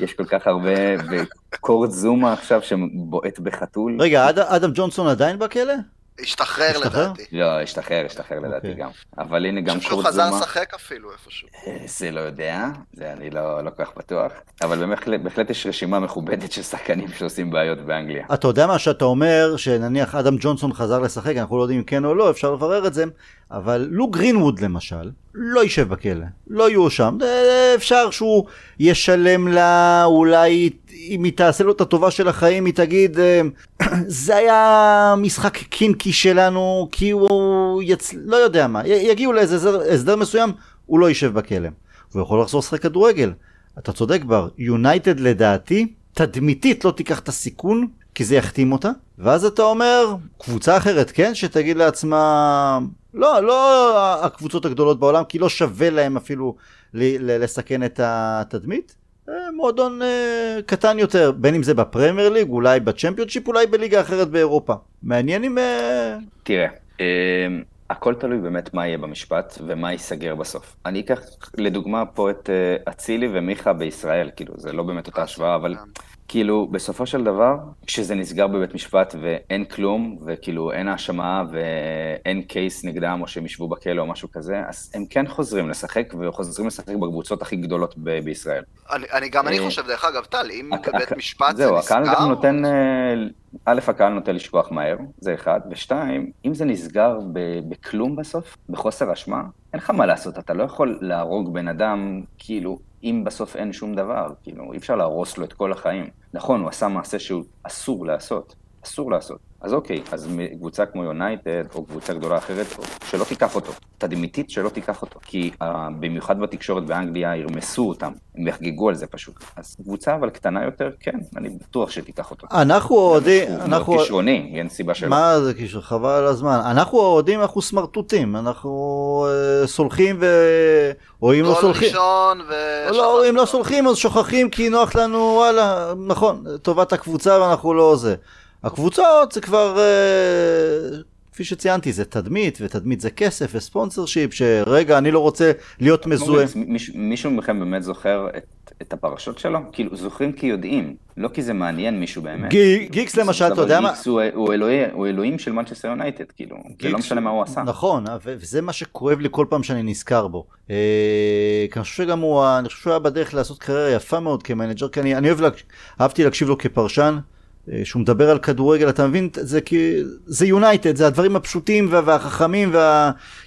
Speaker 3: ויש כל כך הרבה, וקורט זומה עכשיו שבועט בחתול.
Speaker 1: רגע, אד... אדם ג'ונסון עדיין בכלא?
Speaker 2: השתחרר לדעתי.
Speaker 3: לא, השתחרר, השתחרר לדעתי אוקיי. גם. אבל הנה גם
Speaker 2: קורט זומה. אני חזר לשחק אפילו איפשהו.
Speaker 3: אה, זה לא יודע, זה אני לא, לא כל כך בטוח. אבל בהחלט יש רשימה מכובדת של שחקנים שעושים בעיות באנגליה.
Speaker 1: אתה יודע מה שאתה אומר, שנניח אדם ג'ונסון חזר לשחק, אנחנו לא יודעים אם כן או לא, אפשר לברר את זה, אבל לו גרינווד למשל, לא יישב בכלא, לא יהיו שם, אפשר שהוא ישלם לה, אולי אם היא תעשה לו את הטובה של החיים, היא תגיד, אה, זה היה משחק קינקי שלנו, כי הוא יצ... לא יודע מה, יגיעו לאיזה הסדר, הסדר מסוים, הוא לא יישב בכלא. הוא יכול לחזור לשחק כדורגל. אתה צודק בר, יונייטד לדעתי, תדמיתית לא תיקח את הסיכון, כי זה יחתים אותה, ואז אתה אומר, קבוצה אחרת, כן, שתגיד לעצמה, לא, לא הקבוצות הגדולות בעולם, כי לא שווה להם אפילו לסכן את התדמית. אה, מועדון uh, קטן יותר, בין אם זה בפרמייר ליג, אולי בצ'מפיונשיפ, אולי בליגה אחרת באירופה. מעניין אם... Uh...
Speaker 3: תראה, uh, הכל תלוי באמת מה יהיה במשפט ומה ייסגר בסוף. אני אקח לדוגמה פה את אצילי uh, ומיכה בישראל, כאילו, זה לא באמת אותה השוואה, אבל... כאילו, בסופו של דבר, כשזה נסגר בבית משפט ואין כלום, וכאילו אין האשמה ואין קייס נגדם, או שהם ישבו בכלא או משהו כזה, אז הם כן חוזרים לשחק, וחוזרים לשחק בקבוצות הכי גדולות ב- בישראל.
Speaker 2: אני, אני גם אני אה, חושב, דרך אגב, טל, אם בבית משפט
Speaker 3: זה נסגר... זהו, הקהל גם נותן... א', הקהל נוטה לשכוח מהר, זה אחד, ושתיים, אם זה נסגר בכלום בסוף, בחוסר אשמה, אין לך מה לעשות, אתה לא יכול להרוג בן אדם, כאילו, אם בסוף אין שום דבר, כאילו, אי אפשר להרוס לו את כל החיים. נכון, הוא עשה מעשה שהוא אסור לעשות, אסור לעשות. אז אוקיי, אז קבוצה כמו יונייטד, או קבוצה גדולה אחרת, שלא תיקח אותו. תדמיתית שלא תיקח אותו. כי uh, במיוחד בתקשורת באנגליה ירמסו אותם, הם יחגגו על זה פשוט. אז קבוצה אבל קטנה יותר, כן, אני בטוח שתיקח אותו.
Speaker 1: אנחנו אוהדים, אנחנו...
Speaker 3: הוא כישרוני, אין סיבה שלא.
Speaker 1: מה זה כישרון? חבל על הזמן. אנחנו אוהדים, אנחנו סמרטוטים, אנחנו uh, סולחים ו... או אם לא סולחים...
Speaker 2: ראשון ו...
Speaker 1: לא, אם לא סולחים אז שוכחים כי נוח לנו, וואלה, נכון, טובת הקבוצה ואנחנו לא זה. הקבוצות זה כבר, אה, כפי שציינתי, זה תדמית, ותדמית זה כסף וספונסר שיפ, שרגע, אני לא רוצה להיות מזוהה.
Speaker 3: מישהו מכם באמת זוכר את, את הפרשות שלו? כאילו, זוכרים כי יודעים, לא כי זה מעניין מישהו באמת.
Speaker 1: גיקס למשל, אתה יודע מה?
Speaker 3: הוא, הוא, אלוהי, הוא אלוהים של מנצ'סטר יונייטד, כאילו, זה לא משנה מה הוא עשה.
Speaker 1: נכון, וזה מה שכואב לי כל פעם שאני נזכר בו. אה, אני חושב שגם הוא, אני חושב שהוא היה בדרך לעשות קריירה יפה מאוד כמנג'ר, כי אני, אני אוהב, אהבתי להקשיב לו כפרשן. אה, שהוא מדבר על כדורגל, אתה מבין? זה כי... זה יונייטד, זה הדברים הפשוטים והחכמים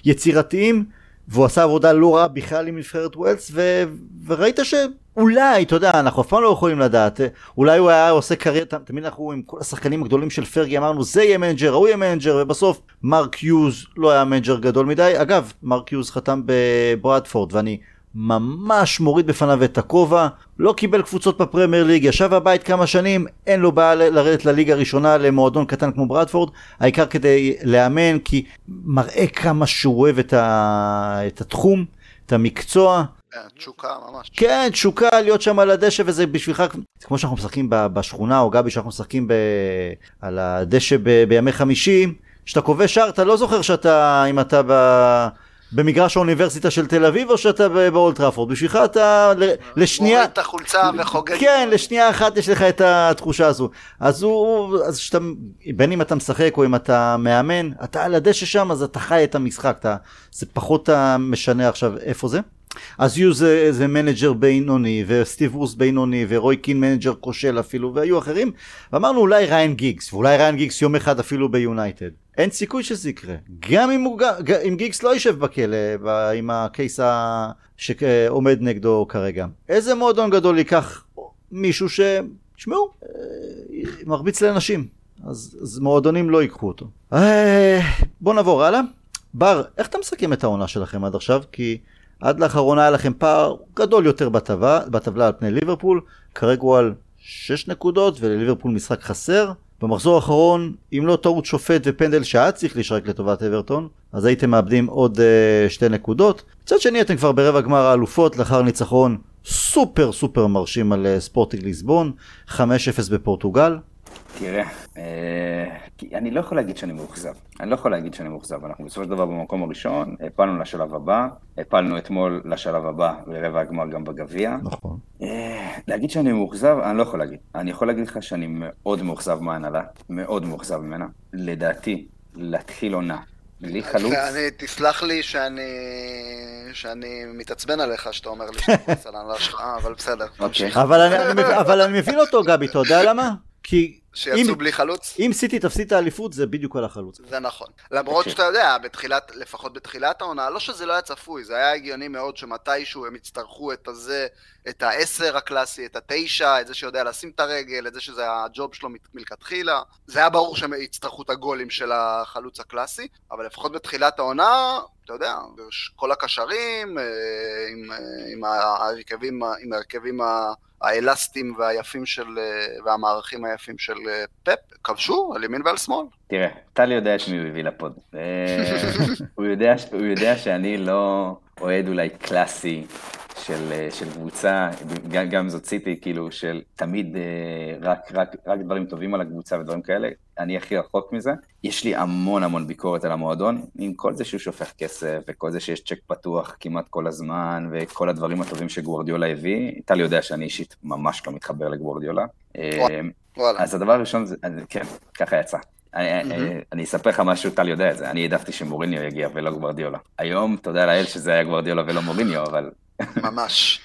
Speaker 1: והיצירתיים, והוא עשה עבודה לא רעה בכלל עם נבחרת ווילס, ו... וראית שאולי, אתה יודע, אנחנו אף פעם לא יכולים לדעת, אה, אולי הוא היה עושה קריירה, תמיד אנחנו עם כל השחקנים הגדולים של פרגי אמרנו זה יהיה מנג'ר, הוא יהיה מנג'ר, ובסוף מרק יוז לא היה מנג'ר גדול מדי, אגב, מרק יוז חתם בברדפורד, ואני ממש מוריד בפניו את הכובע, לא קיבל קבוצות בפרמייר ליג, ישב בבית כמה שנים, אין לו בעיה לרדת לליגה הראשונה למועדון קטן כמו ברדפורד, העיקר כדי לאמן, כי מראה כמה שהוא אוהב את, ה... את התחום, את המקצוע.
Speaker 2: כן, תשוקה ממש.
Speaker 1: כן, תשוקה להיות שם על הדשא וזה בשבילך, זה כמו שאנחנו משחקים בשכונה, או גבי שאנחנו משחקים ב... על הדשא ב... בימי חמישי, כשאתה כובש שער אתה לא זוכר שאתה, אם אתה ב... במגרש האוניברסיטה של תל אביב או שאתה באולד טראפורד? בשבילך אתה לשנייה...
Speaker 2: מוריד את החולצה וחוגג.
Speaker 1: כן, לשנייה אחת יש לך את התחושה הזו. אז הוא, אז שאתה, בין אם אתה משחק או אם אתה מאמן, אתה על הדשא שם אז אתה חי את המשחק, אתה, זה פחות משנה עכשיו איפה זה. אז יוז, זה מנג'ר בינוני, וסטיב ברוס בינוני, ורוי קין מנג'ר כושל אפילו, והיו אחרים, ואמרנו אולי ריין גיגס, ואולי ריין גיגס יום אחד אפילו ביונייטד. אין סיכוי שזה יקרה. גם אם, הוא, אם גיגס לא יישב בכלא עם הקייס שעומד נגדו כרגע. איזה מועדון גדול ייקח מישהו ש... תשמעו, אה, מרביץ לאנשים. אז, אז מועדונים לא ייקחו אותו. אה, בוא נעבור הלאה. בר, איך אתה מסכם את העונה שלכם עד עכשיו? כי עד לאחרונה היה לכם פער גדול יותר בטבלה, בטבלה על פני ליברפול. כרגע הוא על 6 נקודות ולליברפול משחק חסר. במחזור האחרון, אם לא טעות שופט ופנדל שהיה צריך להישרק לטובת אברטון, אז הייתם מאבדים עוד uh, שתי נקודות. מצד שני אתם כבר ברבע גמר האלופות לאחר ניצחון סופר סופר מרשים על uh, ספורטיג ליסבון, 5-0 בפורטוגל.
Speaker 3: תראה, אה, אני לא יכול להגיד שאני מאוכזב. אני לא יכול להגיד שאני מאוכזב. אנחנו בסופו של דבר במקום הראשון, הפלנו לשלב הבא, הפלנו אתמול לשלב הבא לרבע הגמר גם בגביע.
Speaker 1: נכון.
Speaker 3: אה, להגיד שאני מאוכזב, אני לא יכול להגיד. אני יכול להגיד לך שאני מאוד מאוכזב מההנהלה, מאוד מאוכזב ממנה. לדעתי, להתחיל עונה בלי חלוץ.
Speaker 2: אני, תסלח לי שאני, שאני מתעצבן עליך שאתה אומר לי שאתה כועס על ההנהלה שלך, אבל בסדר.
Speaker 1: אוקיי. אבל אני מבין אותו, גבי, אתה יודע למה? כי
Speaker 2: שיצאו בלי חלוץ?
Speaker 1: אם סיטי תפסיד את האליפות זה בדיוק על החלוץ.
Speaker 2: זה נכון. למרות שאתה יודע, בתחילת, לפחות בתחילת העונה, לא שזה לא היה צפוי, זה היה הגיוני מאוד שמתישהו הם יצטרכו את הזה, את העשר הקלאסי, את התשע, את זה שיודע לשים את הרגל, את זה שזה הג'וב שלו מלכתחילה. זה היה ברור שהם יצטרכו את הגולים של החלוץ הקלאסי, אבל לפחות בתחילת העונה, אתה יודע, כל הקשרים, אה, עם, אה, עם ההרכבים, עם ההרכבים ה... האלסטיים והיפים של, אה, והמערכים היפים של פפ, כבשו על ימין ועל שמאל.
Speaker 3: תראה, טלי יודע את מי הוא הביא לפוד. הוא, יודע, הוא יודע שאני לא אוהד אולי קלאסי של, אה, של קבוצה, גם, גם זאת סיטי, כאילו, של תמיד רק, רק, רק דברים טובים על הקבוצה ודברים כאלה, אני הכי רחוק מזה. יש לי המון המון ביקורת על המועדון, עם כל זה שהוא שופך כסף, וכל זה שיש צ'ק פתוח כמעט כל הזמן, וכל הדברים הטובים שגוורדיולה הביא, טלי יודע שאני אישית ממש לא מתחבר לגוורדיולה. וואלה. אז הדבר הראשון זה, כן, ככה יצא. אני, mm-hmm. אני אספר לך משהו, טל יודע את זה, אני העדפתי שמוריניו יגיע ולא גוורדיולה. היום, תודה לאל שזה היה גוורדיולה ולא מוריניו, אבל...
Speaker 2: ממש.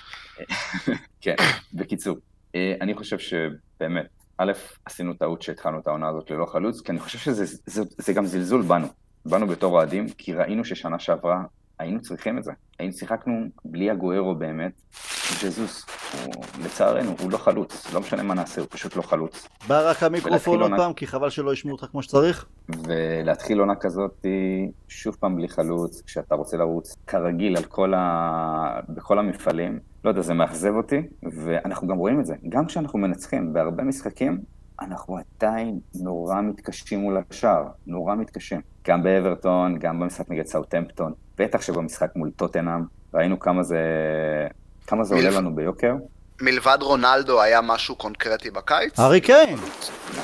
Speaker 3: כן, בקיצור, אה, אני חושב שבאמת, א', עשינו טעות שהתחלנו את העונה הזאת ללא חלוץ, כי אני חושב שזה זה, זה גם זלזול בנו, בנו בתור אוהדים, כי ראינו ששנה שעברה היינו צריכים את זה. היינו שיחקנו בלי הגוארו באמת, ז'זוס, הוא, לצערנו, הוא לא חלוץ, לא משנה מה נעשה, הוא פשוט לא חלוץ.
Speaker 1: בא רק המיקרופון עוד פעם, כי חבל שלא ישמעו אותך כמו שצריך.
Speaker 3: ולהתחיל עונה כזאת, שוב פעם בלי חלוץ, כשאתה רוצה לרוץ כרגיל על כל ה... בכל המפעלים, לא יודע, זה מאכזב אותי, ואנחנו גם רואים את זה. גם כשאנחנו מנצחים בהרבה משחקים, אנחנו עדיין נורא מתקשים מול השאר, נורא מתקשים. גם באברטון, גם במשחק נגד סאוטמפטון, בטח שבמשחק מול טוטנאם, ראינו כמה זה, כמה זה עולה לנו ביוקר.
Speaker 2: מלבד רונלדו היה משהו קונקרטי בקיץ?
Speaker 1: הארי קיין.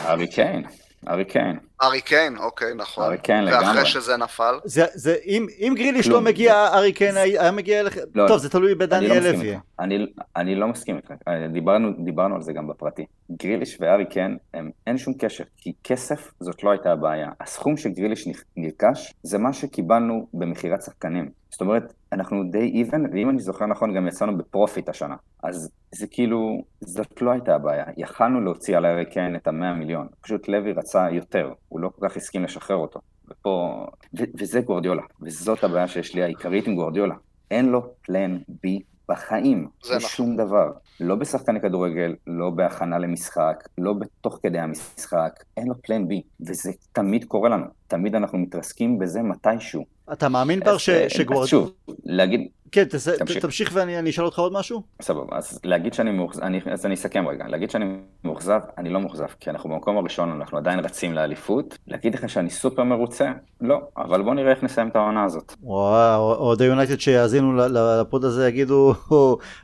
Speaker 3: הארי קיין. ארי קיין.
Speaker 2: ארי קיין, אוקיי, נכון.
Speaker 3: ארי קיין לגמרי.
Speaker 2: ואחרי שזה נפל?
Speaker 1: זה, זה, אם, אם גריליש לא מגיע, ארי קיין היה מגיע אליך, לא, טוב, זה תלוי בדניאל
Speaker 3: לוי. אני, אני לא מסכים איתך, דיברנו, דיברנו על זה גם בפרטי. גריליש וארי קיין, הם, אין שום קשר, כי כסף זאת לא הייתה הבעיה. הסכום שגריליש נרכש, זה מה שקיבלנו במכירת שחקנים. זאת אומרת, אנחנו די even, ואם אני זוכר נכון, גם יצאנו ב profit השנה. אז זה כאילו, זאת לא הייתה הבעיה. יכלנו להוציא על הארי קיין את המאה מיליון. פשוט לוי רצה יותר, הוא לא כל כך הסכים לשחרר אותו. ופה, ו- וזה גורדיולה, וזאת הבעיה שיש לי העיקרית עם גורדיולה. אין לו פלן בי בחיים, זה נכון. שום דבר. לא בשחקני כדורגל, לא בהכנה למשחק, לא בתוך כדי המשחק, אין לו פלן בי, וזה תמיד קורה לנו. תמיד אנחנו מתרסקים בזה מתישהו.
Speaker 1: אתה מאמין בר
Speaker 3: אה,
Speaker 1: שגורדיולה...
Speaker 3: שוב, להגיד,
Speaker 1: כן, תס... תמשיך. תמשיך ואני אשאל אותך עוד משהו?
Speaker 3: סבבה, אז להגיד שאני מאוכזב, אז אני אסכם רגע, להגיד שאני מאוכזב, אני לא מאוכזב, כי אנחנו במקום הראשון, אנחנו עדיין רצים לאליפות, להגיד לך שאני סופר מרוצה? לא, אבל בוא נראה איך נסיים את העונה הזאת.
Speaker 1: וואו, אוהדי יונייטד שיאזינו לפוד הזה יגידו,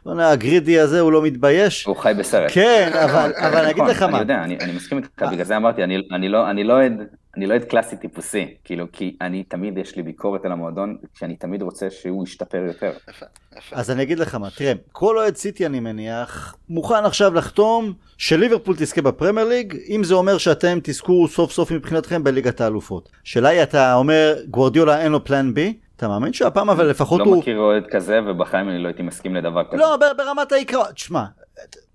Speaker 1: בוא'נה, הגרידי הזה הוא לא מתבייש.
Speaker 3: הוא חי בסרט.
Speaker 1: כן, אבל אני אגיד לך מה.
Speaker 3: אני יודע, אני מסכים איתך, בגלל זה אמרתי, אני לא, לא אוהד... אני לא אוהד קלאסי טיפוסי, כאילו, כי אני תמיד, יש לי ביקורת על המועדון, שאני תמיד רוצה שהוא ישתפר יותר.
Speaker 1: אז אני אגיד לך מה, תראה, כל אוהד סיטי אני מניח, מוכן עכשיו לחתום שליברפול תזכה בפרמייר ליג, אם זה אומר שאתם תזכו סוף סוף מבחינתכם בליגת האלופות. שאלה היא, אתה אומר, גוורדיולה אין לו פלן בי, אתה מאמין שהפעם אבל לפחות
Speaker 3: לא
Speaker 1: הוא...
Speaker 3: לא מכיר אוהד כזה, ובחיים אני לא הייתי מסכים לדבר כזה.
Speaker 1: לא, ברמת העיקרון, תשמע,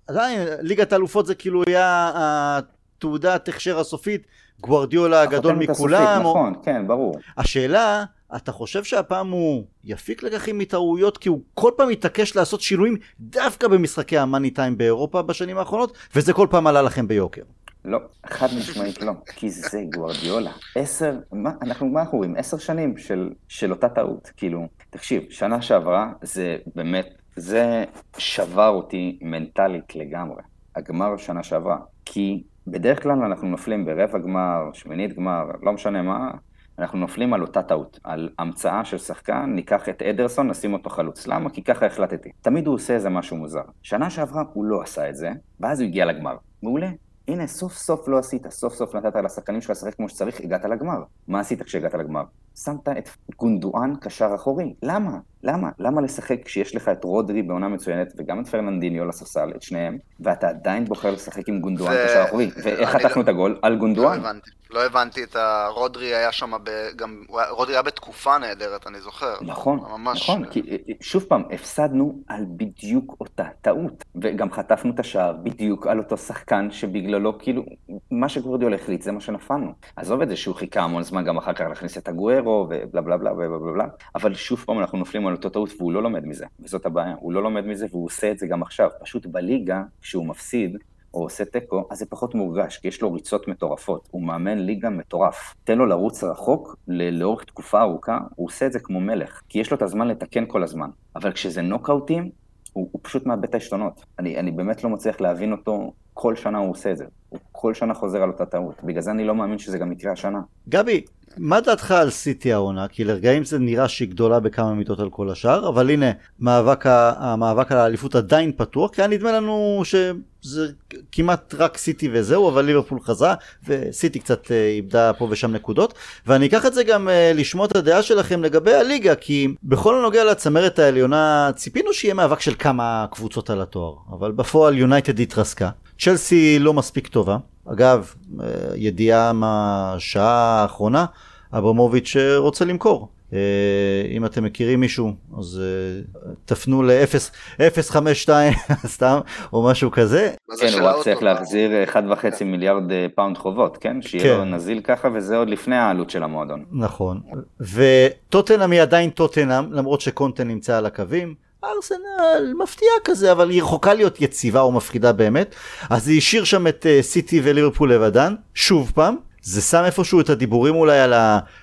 Speaker 1: עדיין ליגת האלופות זה כאילו היה התעודת הכשר הסופית גוורדיולה הגדול מכולם.
Speaker 3: נכון, או... כן, ברור.
Speaker 1: השאלה, אתה חושב שהפעם הוא יפיק לקחים מטעויות כי הוא כל פעם מתעקש לעשות שינויים דווקא במשחקי המאני טיים באירופה בשנים האחרונות, וזה כל פעם עלה לכם ביוקר.
Speaker 3: לא, חד משמעית לא, כי זה גוורדיולה. עשר, מה אנחנו, מה אנחנו רואים? עשר שנים של, של אותה טעות. כאילו, תקשיב, שנה שעברה זה באמת, זה שבר אותי מנטלית לגמרי. הגמר שנה שעברה. כי בדרך כלל אנחנו נופלים ברבע גמר, שמינית גמר, לא משנה מה, אנחנו נופלים על אותה טעות, על המצאה של שחקן, ניקח את אדרסון, נשים אותו חלוץ. למה? כי ככה החלטתי. תמיד הוא עושה איזה משהו מוזר. שנה שעברה הוא לא עשה את זה, ואז הוא הגיע לגמר. מעולה. הנה, סוף סוף לא עשית, סוף סוף נתת לשחקנים שלך לשחק כמו שצריך, הגעת לגמר. מה עשית כשהגעת לגמר? שמת את גונדואן קשר אחורי. למה? למה? למה לשחק כשיש לך את רודרי בעונה מצוינת, וגם את פרננדיניו לספסל, את שניהם, ואתה עדיין בוחר לשחק עם גונדואן ו... קשר אחורי? ואיך חתכנו לא... את הגול? על גונדואן.
Speaker 2: לא הבנתי. לא הבנתי את ה... רודרי היה שם, ב... גם... רודרי היה בתקופה נהדרת, אני זוכר.
Speaker 3: נכון, ממש... נכון, כי אה, אה, שוב פעם, הפסדנו על בדיוק אותה טעות, וגם חטפנו את השער בדיוק על אותו שחקן שבגללו, כאילו, מה שגורדיאל החליט זה מה שנפלנו. עזוב את זה שהוא חיכה המון זמן גם אחר כך להכניס את הגוארו ובלה בלה בלה ובלה בלה בלה, אבל שוב פעם אנחנו נופלים על אותו טעות והוא לא לומד מזה, וזאת הבעיה, הוא לא לומד מזה והוא עושה את זה גם עכשיו. פשוט בליגה, כשהוא מפסיד, או עושה תיקו, אז זה פחות מורגש, כי יש לו ריצות מטורפות. הוא מאמן ליגה מטורף. תן לו לרוץ רחוק, לאורך תקופה ארוכה, הוא עושה את זה כמו מלך, כי יש לו את הזמן לתקן כל הזמן. אבל כשזה נוקאוטים, הוא, הוא פשוט מאבד את העשתונות. אני, אני באמת לא מצליח להבין אותו, כל שנה הוא עושה את זה. הוא כל שנה חוזר על אותה טעות. בגלל זה אני לא מאמין שזה גם יקרה השנה.
Speaker 1: גבי, מה דעתך על סיטי העונה? כי לרגעים זה נראה שהיא גדולה בכמה מיטות על כל השאר, אבל הנה, מאבק המאבק על האליפות עדיין פתוח, כי היה נדמה לנו שזה כמעט רק סיטי וזהו, אבל ליברפול חזרה, וסיטי קצת אה, איבדה פה ושם נקודות. ואני אקח את זה גם אה, לשמוע את הדעה שלכם לגבי הליגה, כי בכל הנוגע לצמרת העליונה, ציפינו שיהיה מאבק של כמה קבוצות על התואר, אבל בפועל יונייטד התרסקה. צ'לסי לא מספיק טובה. אגב, אה, ידיעה מהשעה האחרונה, אברמוביץ' רוצה למכור אה, אם אתם מכירים מישהו, אז אה, תפנו ל-052 סתם, או משהו כזה.
Speaker 3: כן, הוא רק צריך להחזיר 1.5 מיליארד פאונד חובות, כן? שיהיה לו כן. נזיל ככה, וזה עוד לפני העלות של המועדון.
Speaker 1: נכון. וטוטנאם היא עדיין טוטנאם, למרות שקונטה נמצא על הקווים. ארסנל מפתיע כזה, אבל היא רחוקה להיות יציבה או מפחידה באמת. אז היא השאיר שם את סיטי וליברפול לבדן, שוב פעם. זה שם איפשהו את הדיבורים אולי על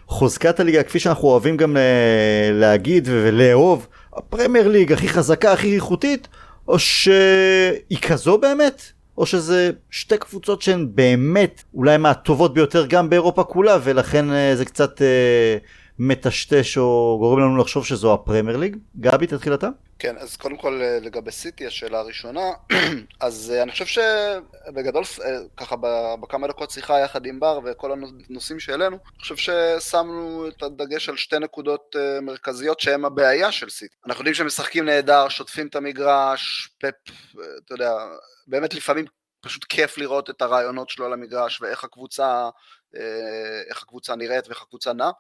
Speaker 1: חוזקת הליגה, כפי שאנחנו אוהבים גם אה, להגיד ולאהוב, הפרמייר ליג הכי חזקה, הכי איכותית, או שהיא כזו באמת? או שזה שתי קבוצות שהן באמת אולי מהטובות ביותר גם באירופה כולה, ולכן אה, זה קצת אה, מטשטש או גורם לנו לחשוב שזו הפרמייר ליג? גבי, תתחיל אתה.
Speaker 2: כן, אז קודם כל אה, לגבי סיטי, השאלה הראשונה, אז אה, אני חושב שבגדול, אה, ככה בכמה דקות שיחה יחד עם בר וכל הנושאים שהעלינו, אני חושב ששמנו את הדגש על שתי נקודות מרכזיות שהן הבעיה של סיטי. אנחנו יודעים שהם משחקים נהדר, שוטפים את המגרש, פפ, אתה יודע, באמת לפעמים פשוט כיף לראות את הרעיונות שלו על המגרש ואיך הקבוצה, איך הקבוצה נראית ואיך הקבוצה נעה,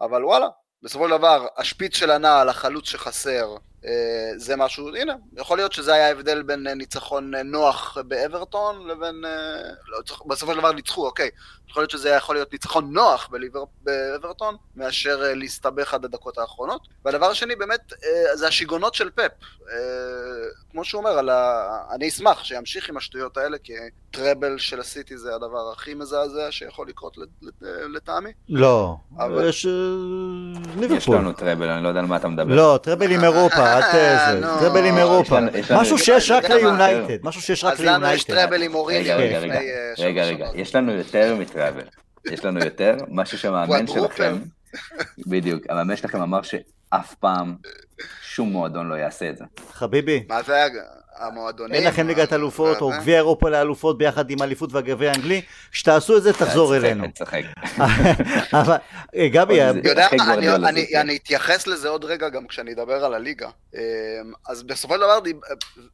Speaker 2: אבל וואלה, בסופו של דבר, השפיץ של הנעל, החלוץ שחסר, אה, זה משהו, הנה, יכול להיות שזה היה ההבדל בין אה, ניצחון אה, נוח באברטון לבין, לא, בסופו של דבר ניצחו, אוקיי, יכול להיות שזה יכול להיות ניצחון נוח בליבר, באברטון, מאשר להסתבך עד הדקות האחרונות. והדבר השני באמת, זה השיגעונות של פפ. כמו שהוא אומר, ה... אני אשמח שימשיך עם השטויות האלה, כי טראבל של הסיטי זה הדבר הכי מזעזע שיכול לקרות לטעמי.
Speaker 1: לא, אבל... יש
Speaker 3: ליברפול. יש לנו טראבל, אני לא יודע על מה אתה מדבר.
Speaker 1: לא, טראבל עם אירופה. אל תזה, אה, טראבל עם אירופה. משהו שיש רק ליונייטד, משהו שיש רק ליונייטד. אז לנו
Speaker 2: יש טראבל עם
Speaker 3: לפני אה, רגע, רגע, יש לנו יותר מטראבל. יש לנו יותר, משהו שהמאמן שלכם, בדיוק, המאמן שלכם אמר שאף פעם שום מועדון לא יעשה את זה.
Speaker 1: חביבי.
Speaker 2: מה זה היה? המועדונים.
Speaker 1: אין לכם ליגת אלופות או גביע אירופה לאלופות ביחד עם אליפות והגביע האנגלי, כשתעשו את זה תחזור אלינו. אבל אה, גבי,
Speaker 2: אני אתייחס לזה עוד רגע גם כשאני אדבר על הליגה. אמ, אז בסופו של דבר,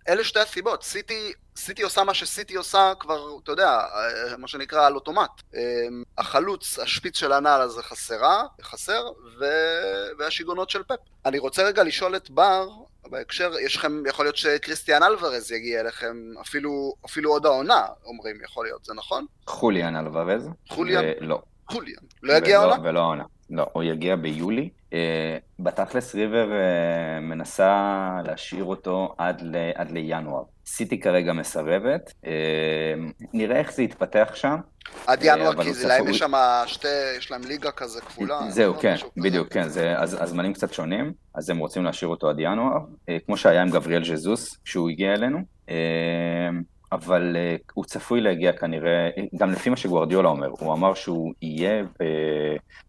Speaker 2: אלה שתי הסיבות. סיטי סיטי עושה מה שסיטי עושה כבר, אתה יודע, אה, מה שנקרא על אוטומט. אמ, החלוץ, השפיץ של הנעל הזה חסרה, חסר, והשיגעונות של פפ. אני רוצה רגע לשאול את בר, בהקשר, יש לכם, יכול להיות שקריסטיאן אלוורז יגיע אליכם, אפילו, אפילו עוד העונה, אומרים, יכול להיות, זה נכון?
Speaker 3: חוליאן אלוורז.
Speaker 2: חוליאן?
Speaker 3: לא.
Speaker 2: חוליאן. לא יגיע העונה?
Speaker 3: ולא העונה. לא, הוא יגיע ביולי. אה, בתכלס ריבר אה, מנסה להשאיר אותו עד, ל, עד לינואר. סיטי כרגע מסרבת, אה, נראה איך זה יתפתח שם.
Speaker 2: עד ינואר, כי זה להם יש שם שתי, יש להם ליגה כזה כפולה.
Speaker 3: זהו, כן, בדיוק, כן, זה, הזמנים קצת שונים, אז הם רוצים להשאיר אותו עד ינואר, כמו שהיה עם גבריאל ז'זוס, כשהוא הגיע אלינו. אבל אה, הוא צפוי להגיע כנראה, גם לפי מה שגוורדיולה אומר, הוא אמר שהוא יהיה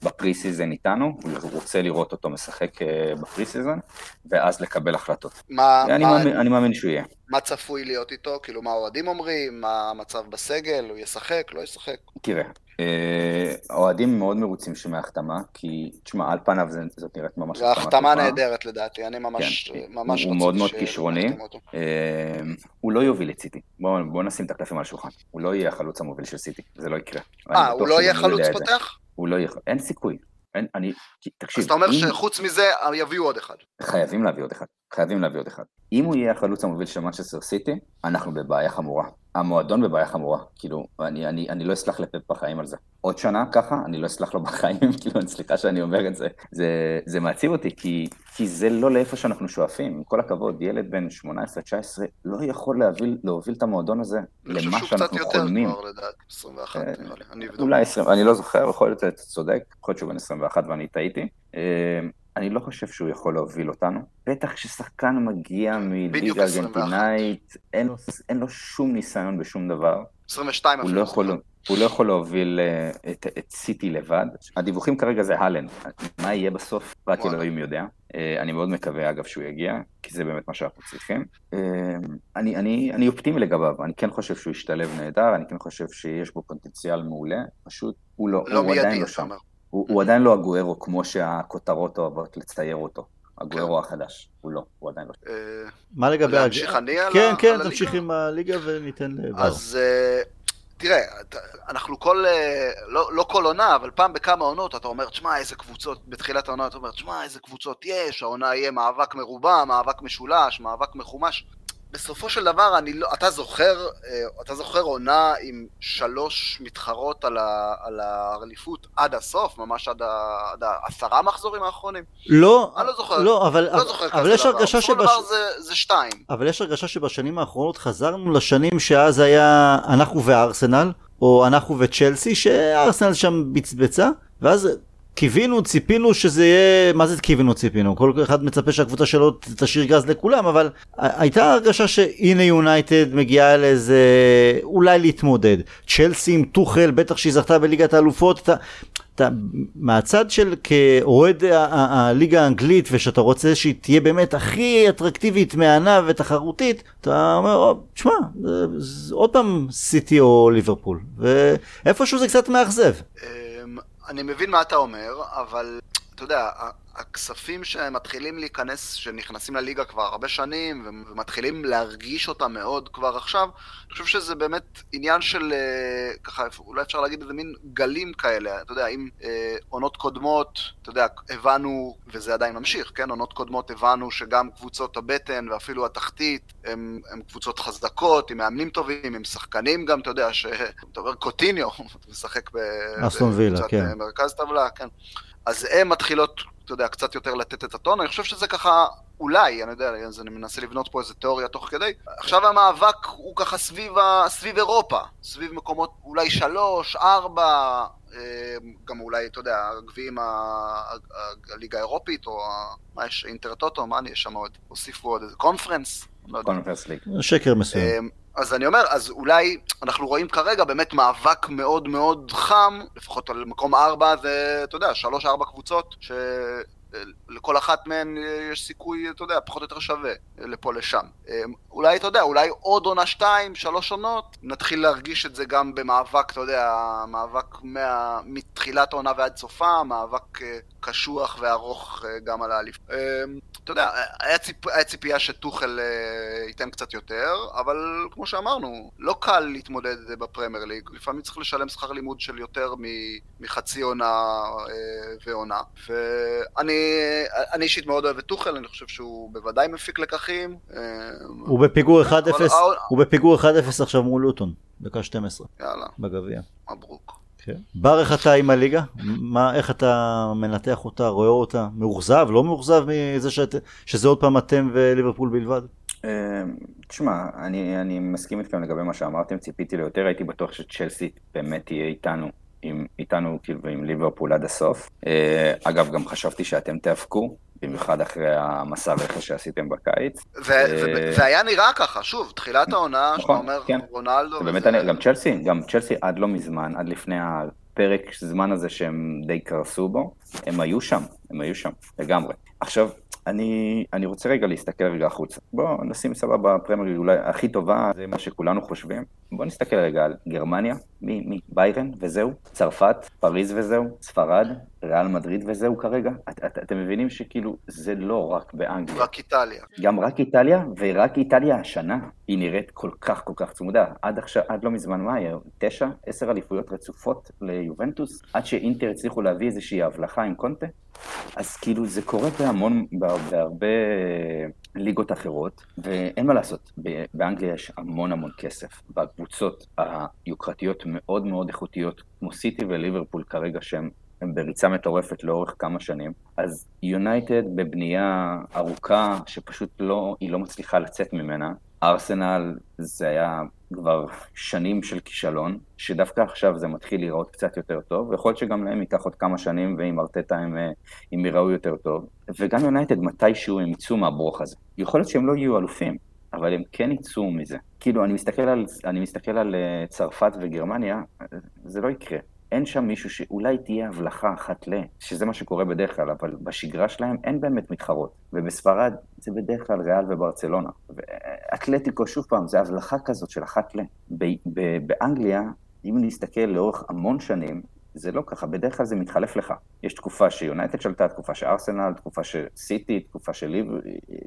Speaker 3: ב pre-season איתנו, הוא רוצה לראות אותו משחק אה, ב pre-season, ואז לקבל החלטות.
Speaker 2: מה,
Speaker 3: אני, מה, מאמין, אני מאמין שהוא יהיה.
Speaker 2: מה צפוי להיות איתו? כאילו, מה האוהדים אומרים? מה המצב בסגל? הוא ישחק? לא ישחק?
Speaker 3: תראה, אה, האוהדים מאוד מרוצים מההחתמה, כי, תשמע, על פניו זאת נראית ממש
Speaker 2: החתמה טובה. זו החתמה נהדרת לדעתי, אני ממש
Speaker 3: כן, ממש הוא מאוד מאוד כישרוני. אה, הוא לא יוביל את סיטי. בואו נשים את הקלפים על השולחן. הוא לא יהיה החלוץ המוביל של סיטי, זה לא יקרה.
Speaker 2: אה, הוא לא יהיה חלוץ פותח?
Speaker 3: הוא לא יהיה, אין סיכוי. אין, אני, תקשיב.
Speaker 2: אז אתה אומר אם... שחוץ מזה יביאו עוד אחד.
Speaker 3: חייבים להביא עוד אחד. חייבים להביא עוד אחד. אם הוא יהיה החלוץ המוביל של מנצ'סטר סיטי, אנחנו בבעיה חמורה. המועדון בבעיה חמורה. כאילו, אני, אני, אני לא אסלח לפפ בחיים על זה. עוד שנה ככה, אני לא אסלח לו בחיים, כאילו, סליחה שאני אומר את זה. זה, זה מעציב אותי, כי, כי זה לא לאיפה שאנחנו שואפים. עם כל הכבוד, ילד בן 18-19 לא יכול להוביל, להוביל את המועדון הזה למה שאנחנו חולמים.
Speaker 2: אני חושב שהוא קצת יותר כבר לדעת, 21 אה, נראה לי.
Speaker 3: אולי 20, אני לא זוכר, יכול להיות שאתה צודק, יכול להיות שהוא בן 21 ואני טעיתי. אה, אני לא חושב שהוא יכול להוביל אותנו. בטח כששחקן מגיע מליגה ארגנטינאית, אין, אין לו שום ניסיון בשום דבר.
Speaker 2: 22
Speaker 3: אפילו. לא יכול, הוא לא יכול להוביל uh, את, את סיטי לבד. הדיווחים כרגע זה הלן. מה יהיה בסוף? רק אלוהים יודע. Uh, אני מאוד מקווה, אגב, שהוא יגיע, כי זה באמת מה שאנחנו צריכים. Uh, אני, אני, אני אופטימי לגביו, אני כן חושב שהוא ישתלב נהדר, אני כן חושב שיש בו פוטנציאל מעולה, פשוט הוא לא,
Speaker 2: לא
Speaker 3: הוא עדיין לא שם. הוא, הוא עדיין לא הגוארו כמו שהכותרות אוהבות לצייר אותו. הגוארו כן. החדש, הוא לא, הוא עדיין לא.
Speaker 1: מה לגבי...
Speaker 2: להמשיך אני על
Speaker 1: הליגה? כן, כן, תמשיך עם הליגה וניתן לבר.
Speaker 2: אז תראה, אנחנו כל, אה, לא, לא כל עונה, אבל פעם בכמה עונות אתה אומר, תשמע, איזה קבוצות, בתחילת העונה אתה אומר, תשמע, איזה קבוצות יש, העונה יהיה מאבק מרובע, מאבק משולש, מאבק מחומש. בסופו של דבר, אני לא, אתה זוכר, אה, אתה זוכר עונה עם שלוש מתחרות על, ה, על האליפות עד הסוף, ממש עד, ה, עד העשרה מחזורים האחרונים?
Speaker 1: לא,
Speaker 2: אני לא זוכר,
Speaker 1: לא, אבל,
Speaker 2: לא זוכר
Speaker 1: אבל
Speaker 2: כזה
Speaker 1: יש
Speaker 2: דבר.
Speaker 1: הרגשה
Speaker 2: בסופו של
Speaker 1: שבש...
Speaker 2: דבר זה, זה שתיים.
Speaker 1: אבל יש הרגשה שבשנים האחרונות חזרנו לשנים שאז היה אנחנו וארסנל, או אנחנו וצ'לסי, שארסנל שם בצבצה, ואז קיווינו, ציפינו שזה יהיה, מה זה קיווינו, ציפינו? כל אחד מצפה שהקבוצה שלו תשאיר גז לכולם, אבל הייתה הרגשה שהנה יונייטד מגיעה לאיזה, אולי להתמודד. צ'לסי עם טוחל, בטח שהיא זכתה בליגת האלופות, אתה, אתה, מהצד של כאוהד הליגה האנגלית, ושאתה רוצה שהיא תהיה באמת הכי אטרקטיבית, מהנה ותחרותית, אתה אומר, "או, תשמע, עוד פעם סיטי או ליברפול, ואיפשהו זה קצת מאכזב.
Speaker 2: אני מבין מה אתה אומר, אבל אתה יודע, הכספים שמתחילים להיכנס, שנכנסים לליגה כבר הרבה שנים, ומתחילים להרגיש אותם מאוד כבר עכשיו, אני חושב שזה באמת עניין של, אה, ככה, אולי אפשר להגיד איזה מין גלים כאלה, אתה יודע, אם אה, עונות קודמות, אתה יודע, הבנו, וזה עדיין ממשיך, כן? עונות קודמות הבנו שגם קבוצות הבטן ואפילו התחתית הם קבוצות חזקות, עם מאמנים טובים, עם שחקנים גם, אתה יודע, ש... אתה אומר קוטיניו, אתה משחק ב...
Speaker 1: אסטון וילה, כן.
Speaker 2: אה, מרכז טבלה, כן. אז הן מתחילות, אתה יודע, קצת יותר לתת את הטון, אני חושב שזה ככה, אולי, אני יודע, אז אני מנסה לבנות פה איזה תיאוריה תוך כדי. עכשיו המאבק הוא ככה סביב, ה... סביב אירופה, סביב מקומות אולי שלוש, ארבע, אה, גם אולי, אתה יודע, הגביעים, הליגה האירופית, או ה... מה יש, אינטרטוטו, מה אני, יש שם עוד, הוסיפו עוד איזה קונפרנס, לא יודע.
Speaker 3: קונפרס ליג.
Speaker 1: שקר מסוים.
Speaker 2: אמ, אז אני אומר, אז אולי אנחנו רואים כרגע באמת מאבק מאוד מאוד חם, לפחות על מקום ארבע זה, אתה יודע, שלוש-ארבע קבוצות, שלכל אחת מהן יש סיכוי, אתה יודע, פחות או יותר שווה לפה לשם. אמ, אולי, אתה יודע, אולי עוד עונה שתיים, שלוש עונות, נתחיל להרגיש את זה גם במאבק, אתה יודע, מאבק מה... מתחילת העונה ועד סופה, מאבק אה, קשוח וארוך אה, גם על האליפות. אתה יודע, היה, ציפ... היה ציפייה שטוחל אה, ייתן קצת יותר, אבל כמו שאמרנו, לא קל להתמודד בפרמייר ליג. לפעמים צריך לשלם שכר לימוד של יותר מ... מחצי עונה אה, ועונה. ואני אני אישית מאוד אוהב את טוחל, אני חושב שהוא בוודאי מפיק לקחים. אה,
Speaker 1: הוא בפיגור 1-0,
Speaker 2: אבל-
Speaker 1: הוא בפיגור 1-0 עכשיו מול לוטון, דקה 12
Speaker 2: יאללה,
Speaker 1: בגביע.
Speaker 2: מברוק.
Speaker 1: כן. ברך אתה עם הליגה? מה, איך אתה מנתח אותה, רואה אותה? מאוכזב, לא מאוכזב מזה שאת, שזה עוד פעם אתם וליברפול בלבד?
Speaker 3: אה, תשמע, אני, אני מסכים איתכם לגבי מה שאמרתם, ציפיתי ליותר, הייתי בטוח שצ'לסי באמת תהיה איתנו, עם, איתנו כאילו ועם ליברפול עד הסוף. אה, אגב, גם חשבתי שאתם תיאבקו, במיוחד אחרי המסע רכש שעשיתם בקיץ.
Speaker 2: ו-
Speaker 3: אה,
Speaker 2: זה היה נראה ככה, שוב, תחילת העונה, שאתה
Speaker 3: נכון,
Speaker 2: אומר
Speaker 3: כן.
Speaker 2: רונלדו,
Speaker 3: זה באמת, גם צ'לסי, גם צ'לסי עד לא מזמן, עד לפני הפרק זמן הזה שהם די קרסו בו, הם היו שם, הם היו שם, לגמרי. עכשיו, אני, אני רוצה רגע להסתכל רגע החוצה. בואו נשים סבבה פרמייר ליג אולי הכי טובה, זה מה שכולנו חושבים. בואו נסתכל רגע על גרמניה, מי, מי, ביירן וזהו, צרפת, פריז וזהו, ספרד, ריאל מדריד וזהו כרגע. את, את, אתם מבינים שכאילו זה לא רק באנגליה.
Speaker 2: רק איטליה.
Speaker 3: גם רק איטליה, ורק איטליה השנה, היא נראית כל כך כל כך צמודה. עד עכשיו, עד לא מזמן מה היה? תשע, עשר אליפויות רצופות ליובנטוס, עד שאינטר הצליחו להביא איזושהי הבלחה עם קונטה. אז כאילו זה קורה בהמון, בה- בהרבה ליגות אחרות, ואין מה לעשות, באנגליה יש המון המון כסף. בקבוצות היוקרתיות מאוד מאוד איכותיות, כמו סיטי וליברפול כרגע, שהם הם בריצה מטורפת לאורך כמה שנים. אז יונייטד בבנייה ארוכה, שפשוט לא, היא לא מצליחה לצאת ממנה. ארסנל זה היה כבר שנים של כישלון, שדווקא עכשיו זה מתחיל להיראות קצת יותר טוב, ויכול להיות שגם להם ייקח עוד כמה שנים, ועם ארטטה הם, אה, הם ייראו יותר טוב. וגם יונייטד מתישהו הם יצאו מהברוך הזה. יכול להיות שהם לא יהיו אלופים, אבל הם כן יצאו מזה. כאילו, אני מסתכל על, אני מסתכל על אה, צרפת וגרמניה, אה, זה לא יקרה. אין שם מישהו שאולי תהיה הבלחה אחת ל... שזה מה שקורה בדרך כלל, אבל בשגרה שלהם אין באמת מתחרות. ובספרד זה בדרך כלל ריאל וברצלונה. ואתלטיקו, שוב פעם, זה הבלחה כזאת של אחת ל... באנגליה, אם נסתכל לאורך המון שנים, זה לא ככה, בדרך כלל זה מתחלף לך. יש תקופה שיונייטד שלטה, תקופה שארסנל, תקופה שסיטי, תקופה שליב...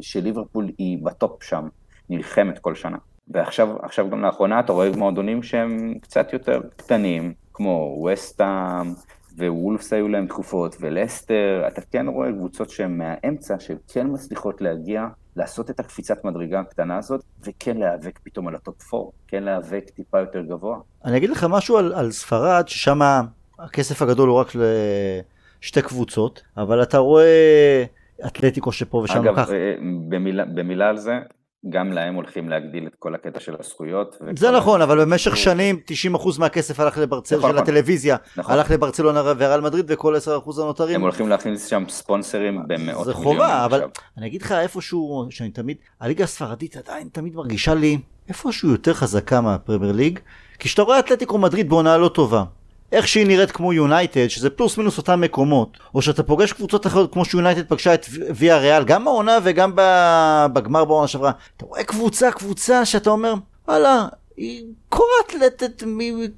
Speaker 3: שליברפול היא ב top שם, נלחמת כל שנה. ועכשיו עכשיו גם לאחרונה אתה רואה מועדונים שהם קצת יותר קטנים, כמו וסטאם, ווולפס היו להם תקופות, ולסטר, אתה כן רואה קבוצות שהן מהאמצע, שכן מצליחות להגיע, לעשות את הקפיצת מדרגה הקטנה הזאת, וכן להיאבק פתאום על ה top 4, כן להיאבק טיפה יותר גבוה.
Speaker 1: אני אגיד לך משהו על, על ספרד, ששם הכסף הגדול הוא רק לשתי קבוצות, אבל אתה רואה אתלטיקו שפה ושם
Speaker 3: אגב,
Speaker 1: ככה.
Speaker 3: אה, במילה, במילה על זה, גם להם הולכים להגדיל את כל הקטע של הזכויות.
Speaker 1: זה נכון, אבל במשך שנים 90% מהכסף הלך לברצלונה,
Speaker 3: נכון,
Speaker 1: של
Speaker 3: נכון.
Speaker 1: הטלוויזיה,
Speaker 3: נכון.
Speaker 1: הלך לברצלונה וריאל מדריד, וכל 10% הנותרים,
Speaker 3: הם הולכים להכניס שם ספונסרים במאות
Speaker 1: זה
Speaker 3: מיליונים.
Speaker 1: חובה, אבל. אני אגיד לך איפשהו, שאני תמיד, הליגה הספרדית עדיין תמיד מרגישה לי איפשהו יותר חזקה מהפרמייר ליג, כי כשאתה רואה אתלטיקו מדריד בעונה לא טובה, איך שהיא נראית כמו יונייטד, שזה פלוס מינוס אותם מקומות, או שאתה פוגש קבוצות אחרות כמו שיונייטד פגשה את ויה ריאל, גם בעונה וגם בגמר בעונה שעברה, אתה רואה קבוצה קבוצה שאתה אומר, וואלה, היא קורעת את,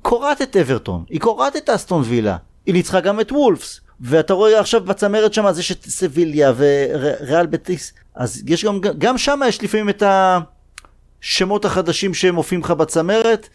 Speaker 1: קורעת את אברטון, היא קורעת את אסטון וילה, היא ניצחה גם את וולפס, ואתה רואה עכשיו בצמרת שם, אז יש את סביליה וריאל בטיס, אז יש גם, גם שם יש לפעמים את השמות החדשים שמופיעים לך בצמרת.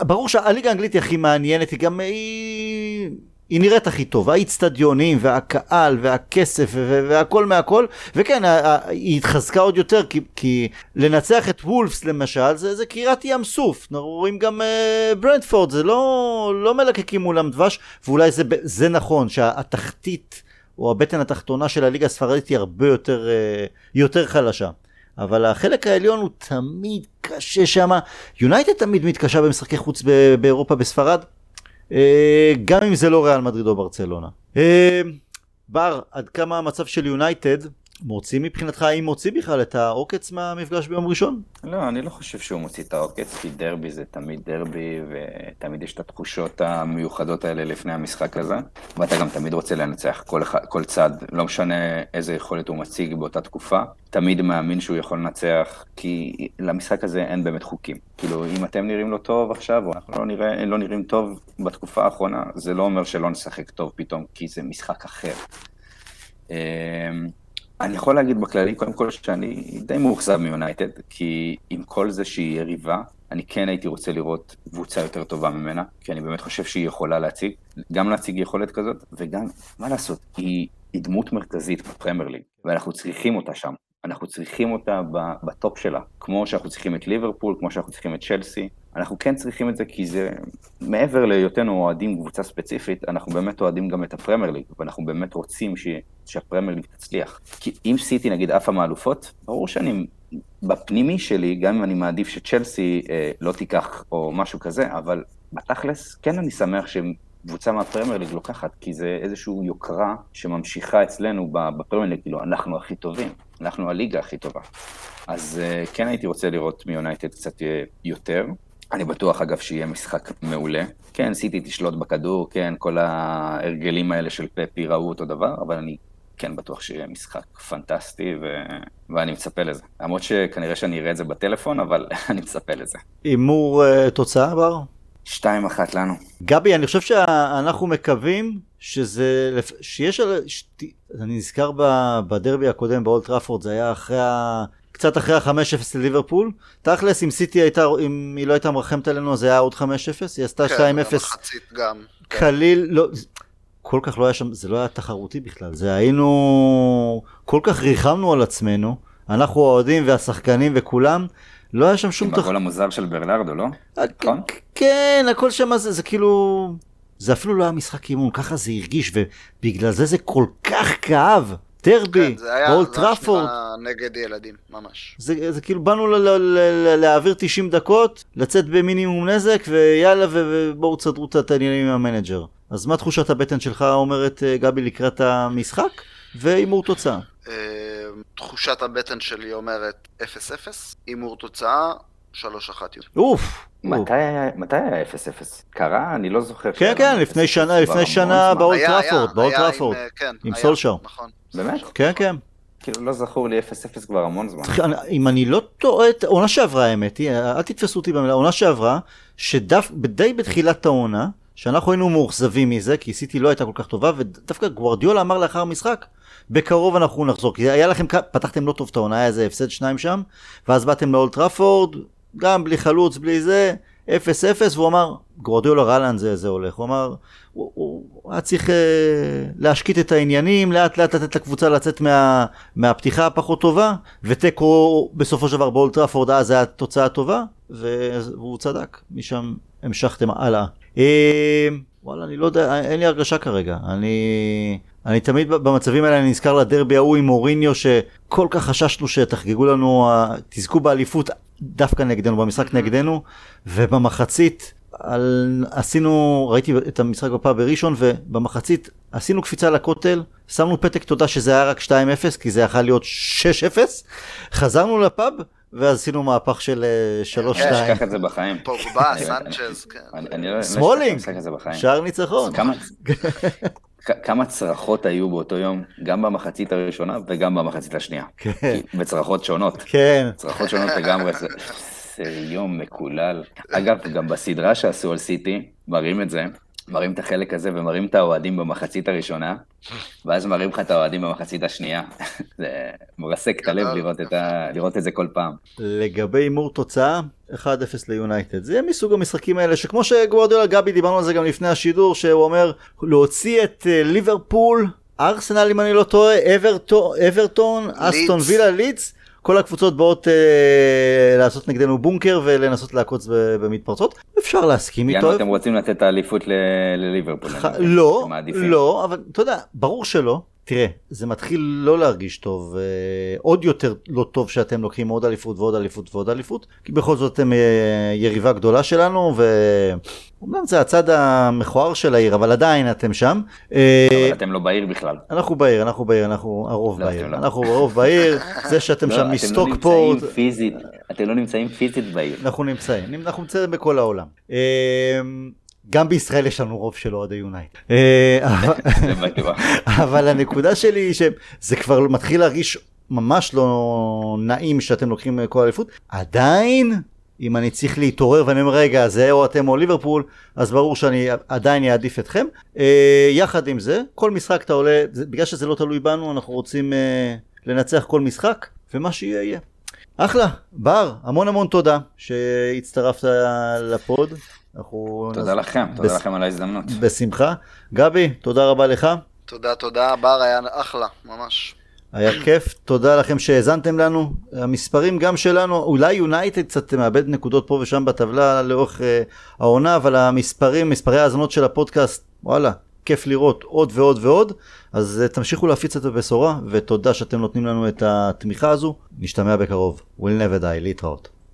Speaker 1: ברור שהליגה האנגלית היא הכי מעניינת, היא גם היא... היא נראית הכי טוב, האיצטדיונים והקהל והכסף והכל מהכל, וכן, היא התחזקה עוד יותר, כי, כי לנצח את וולפס למשל, זה, זה קרירת ים סוף, אנחנו רואים גם uh, ברנדפורד, זה לא, לא מלקקים מולם דבש, ואולי זה, זה נכון, שהתחתית או הבטן התחתונה של הליגה הספרדית היא הרבה יותר, uh, יותר חלשה. אבל החלק העליון הוא תמיד קשה שם. יונייטד תמיד מתקשה במשחקי חוץ באירופה בספרד, אה, גם אם זה לא ריאל מדריד או ברצלונה. אה, בר, עד כמה המצב של יונייטד מוציא מבחינתך, האם מוציא בכלל את העוקץ מהמפגש ביום ראשון?
Speaker 3: לא, אני לא חושב שהוא מוציא את העוקץ, כי דרבי זה תמיד דרבי, ותמיד יש את התחושות המיוחדות האלה לפני המשחק הזה, ואתה גם תמיד רוצה לנצח כל, כל צד, לא משנה איזה יכולת הוא מציג באותה תקופה, תמיד מאמין שהוא יכול לנצח, כי למשחק הזה אין באמת חוקים. כאילו, אם אתם נראים לא טוב עכשיו, או אנחנו לא, נראה, לא נראים טוב בתקופה האחרונה, זה לא אומר שלא נשחק טוב פתאום, כי זה משחק אחר. אני יכול להגיד בכללי, קודם כל, שאני די מאוכזב מיונייטד, כי עם כל זה שהיא יריבה, אני כן הייתי רוצה לראות קבוצה יותר טובה ממנה, כי אני באמת חושב שהיא יכולה להציג, גם להציג יכולת כזאת, וגם, מה לעשות, היא, היא דמות מרכזית בפרמייר ליג, ואנחנו צריכים אותה שם. אנחנו צריכים אותה ב top שלה, כמו שאנחנו צריכים את ליברפול, כמו שאנחנו צריכים את צ'לסי. אנחנו כן צריכים את זה כי זה, מעבר להיותנו אוהדים קבוצה ספציפית, אנחנו באמת אוהדים גם את הפרמייר ליג, ואנחנו באמת רוצים ש, שהפרמייר ליג תצליח. כי אם סיטי נגיד עפה מאלופות, ברור שאני, בפנימי שלי, גם אם אני מעדיף שצ'לסי אה, לא תיקח או משהו כזה, אבל בתכלס, כן אני שמח שהם... קבוצה מהפרמייר ליג לוקחת, כי זה איזושהי יוקרה שממשיכה אצלנו בפרמייר ליג, כאילו, אנחנו הכי טובים, אנחנו הליגה הכי טובה. אז uh, כן הייתי רוצה לראות מיונייטד קצת יותר. אני בטוח, אגב, שיהיה משחק מעולה. כן, סיטי תשלוט בכדור, כן, כל ההרגלים האלה של פפי ראו אותו דבר, אבל אני כן בטוח שיהיה משחק פנטסטי, ו... ואני מצפה לזה. למרות שכנראה שאני אראה את זה בטלפון, אבל אני מצפה לזה.
Speaker 1: הימור uh, תוצאה, בר?
Speaker 3: שתיים אחת לנו.
Speaker 1: גבי, אני חושב שאנחנו מקווים שזה, שיש, ש... אני נזכר בדרבי הקודם באולט טראפורד, זה היה אחרי ה... קצת אחרי ה-5-0 לליברפול. תכלס, אם סיטי הייתה, אם היא לא הייתה מרחמת עלינו, זה היה עוד 5-0, היא עשתה 2-0.
Speaker 2: כן, מחצית גם.
Speaker 1: קליל, לא, כל כך לא היה שם, זה לא היה תחרותי בכלל, זה היינו, כל כך ריחמנו על עצמנו, אנחנו האוהדים והשחקנים וכולם, לא היה שם שום
Speaker 3: תחרות. עם הגול המוזר של ברנרדו, לא?
Speaker 1: נכון? כן, הכל שם זה, זה כאילו, זה אפילו לא היה משחק אימון, ככה זה הרגיש, ובגלל זה זה כל כך כאב. דרבי,
Speaker 2: אולד טראפורד. זה היה נגד ילדים, ממש.
Speaker 1: זה, זה כאילו באנו ל- ל- ל- להעביר 90 דקות, לצאת במינימום נזק, ויאללה ובואו תסדרו את העניינים עם ה manager. אז מה תחושת הבטן שלך אומרת גבי לקראת המשחק? והימור תוצאה.
Speaker 2: תחושת הבטן שלי אומרת 0-0, הימור תוצאה 3-1.
Speaker 1: אוף.
Speaker 3: מתי היה 0-0? קרה? אני לא זוכר.
Speaker 1: כן, כן, לפני שנה, לפני שנה באולד טראפורד, באולד טראפורד. עם סולשר.
Speaker 2: נכון.
Speaker 3: באמת?
Speaker 1: כן, כן.
Speaker 3: כאילו לא זכור לי 0-0 כבר המון זמן.
Speaker 1: אם אני לא טועה, עונה שעברה האמת היא, אל תתפסו אותי במילה, עונה שעברה, שדי בתחילת העונה, שאנחנו היינו מאוכזבים מזה, כי סיטי לא הייתה כל כך טובה, ודווקא גוורדיולה אמר לאחר המשחק, בקרוב אנחנו נחזור, כי היה לכם, פתחתם לא טוב את העונה, היה איזה הפסד שניים שם, ואז באתם לאולד טראפורד, גם בלי חלוץ, בלי זה, 0-0, והוא אמר, גוורדיולה רלנד זה, זה הולך, הוא אמר, הוא, הוא היה צריך אה, להשקיט את העניינים, לאט לאט לתת לקבוצה לצאת מה, מהפתיחה הפחות טובה, ותיקו בסופו של דבר באולד טראפורד אז היה תוצאה טובה, והוא צדק, משם המשכתם הלאה. Uh, וואלה, אני לא יודע, אין לי הרגשה כרגע. אני, אני תמיד במצבים האלה אני נזכר לדרבי ההוא עם מוריניו, שכל כך חששנו שתחגגו לנו, תזכו באליפות דווקא נגדנו, במשחק נגדנו, ובמחצית על, עשינו, ראיתי את המשחק בפאב בראשון, ובמחצית עשינו קפיצה לכותל, שמנו פתק תודה שזה היה רק 2-0, כי זה יכול להיות 6-0, חזרנו לפאב, ואז עשינו מהפך של 3-2.
Speaker 3: כן, אני אשכח את זה בחיים.
Speaker 2: פוגבה, סנצ'ז, כן.
Speaker 3: לא-
Speaker 1: סמולינג, שער ניצחון.
Speaker 3: כמה צרחות היו באותו יום, גם במחצית הראשונה וגם במחצית השנייה. כן. בצרחות שונות.
Speaker 1: כן.
Speaker 3: צרחות שונות לגמרי. זה יום מקולל. אגב, גם בסדרה שעשו על סיטי, מראים את זה, מראים את החלק הזה ומראים את האוהדים במחצית הראשונה, ואז מראים לך את האוהדים במחצית השנייה. זה מרסק את הלב לראות את, ה... לראות את זה כל פעם.
Speaker 1: לגבי הימור תוצאה, 1-0 ליונייטד. זה מסוג המשחקים האלה שכמו שגוורדיולה גבי דיברנו על זה גם לפני השידור, שהוא אומר להוציא את אה, ליברפול, ארסנל אם אני לא טועה, אברטון, אסטון וילה לידס. כל הקבוצות באות אה, לעשות נגדנו בונקר ולנסות לעקוץ במתפרצות, אפשר להסכים איתו.
Speaker 3: יאנו, אתם רוצים לתת את האליפות לליברפול.
Speaker 1: לא, לא, אבל אתה יודע, ברור שלא. תראה, זה מתחיל לא להרגיש טוב, אה, עוד יותר לא טוב שאתם לוקחים עוד אליפות ועוד אליפות ועוד אליפות, כי בכל זאת אתם אה, יריבה גדולה שלנו, ואומנם זה הצד המכוער של העיר, אבל עדיין אתם שם.
Speaker 3: אה, אבל אתם לא בעיר בכלל.
Speaker 1: אנחנו בעיר, אנחנו בעיר, אנחנו הרוב לא, בעיר. לא. אנחנו הרוב בעיר, זה שאתם לא, שם מסטוקפורט.
Speaker 3: אתם לא נמצאים פיזית, אתם לא נמצאים פיזית בעיר.
Speaker 1: אנחנו נמצאים, אנחנו נמצאים בכל העולם. גם בישראל יש לנו רוב של אוהדי יונייט. אה, אבל הנקודה שלי היא שזה כבר מתחיל להרגיש ממש לא נעים שאתם לוקחים כל אליפות. עדיין, אם אני צריך להתעורר ואני אומר רגע זה או אתם או ליברפול, אז ברור שאני עדיין אעדיף אתכם. אה, יחד עם זה, כל משחק אתה עולה, בגלל שזה לא תלוי בנו, אנחנו רוצים אה, לנצח כל משחק, ומה שיהיה יהיה. אחלה, בר, המון המון תודה שהצטרפת לפוד.
Speaker 3: אנחנו... תודה לכם, תודה בס... לכם על ההזדמנות.
Speaker 1: בשמחה. גבי, תודה רבה לך.
Speaker 2: תודה, תודה, בר היה אחלה, ממש.
Speaker 1: היה כיף, תודה לכם שהאזנתם לנו. המספרים גם שלנו, אולי יונייטד קצת מאבד נקודות פה ושם בטבלה לאורך uh, העונה, אבל המספרים, מספרי ההאזנות של הפודקאסט, וואלה, כיף לראות עוד ועוד ועוד. אז uh, תמשיכו להפיץ את הבשורה, ותודה שאתם נותנים לנו את התמיכה הזו. נשתמע בקרוב. We'll never die, להתראות.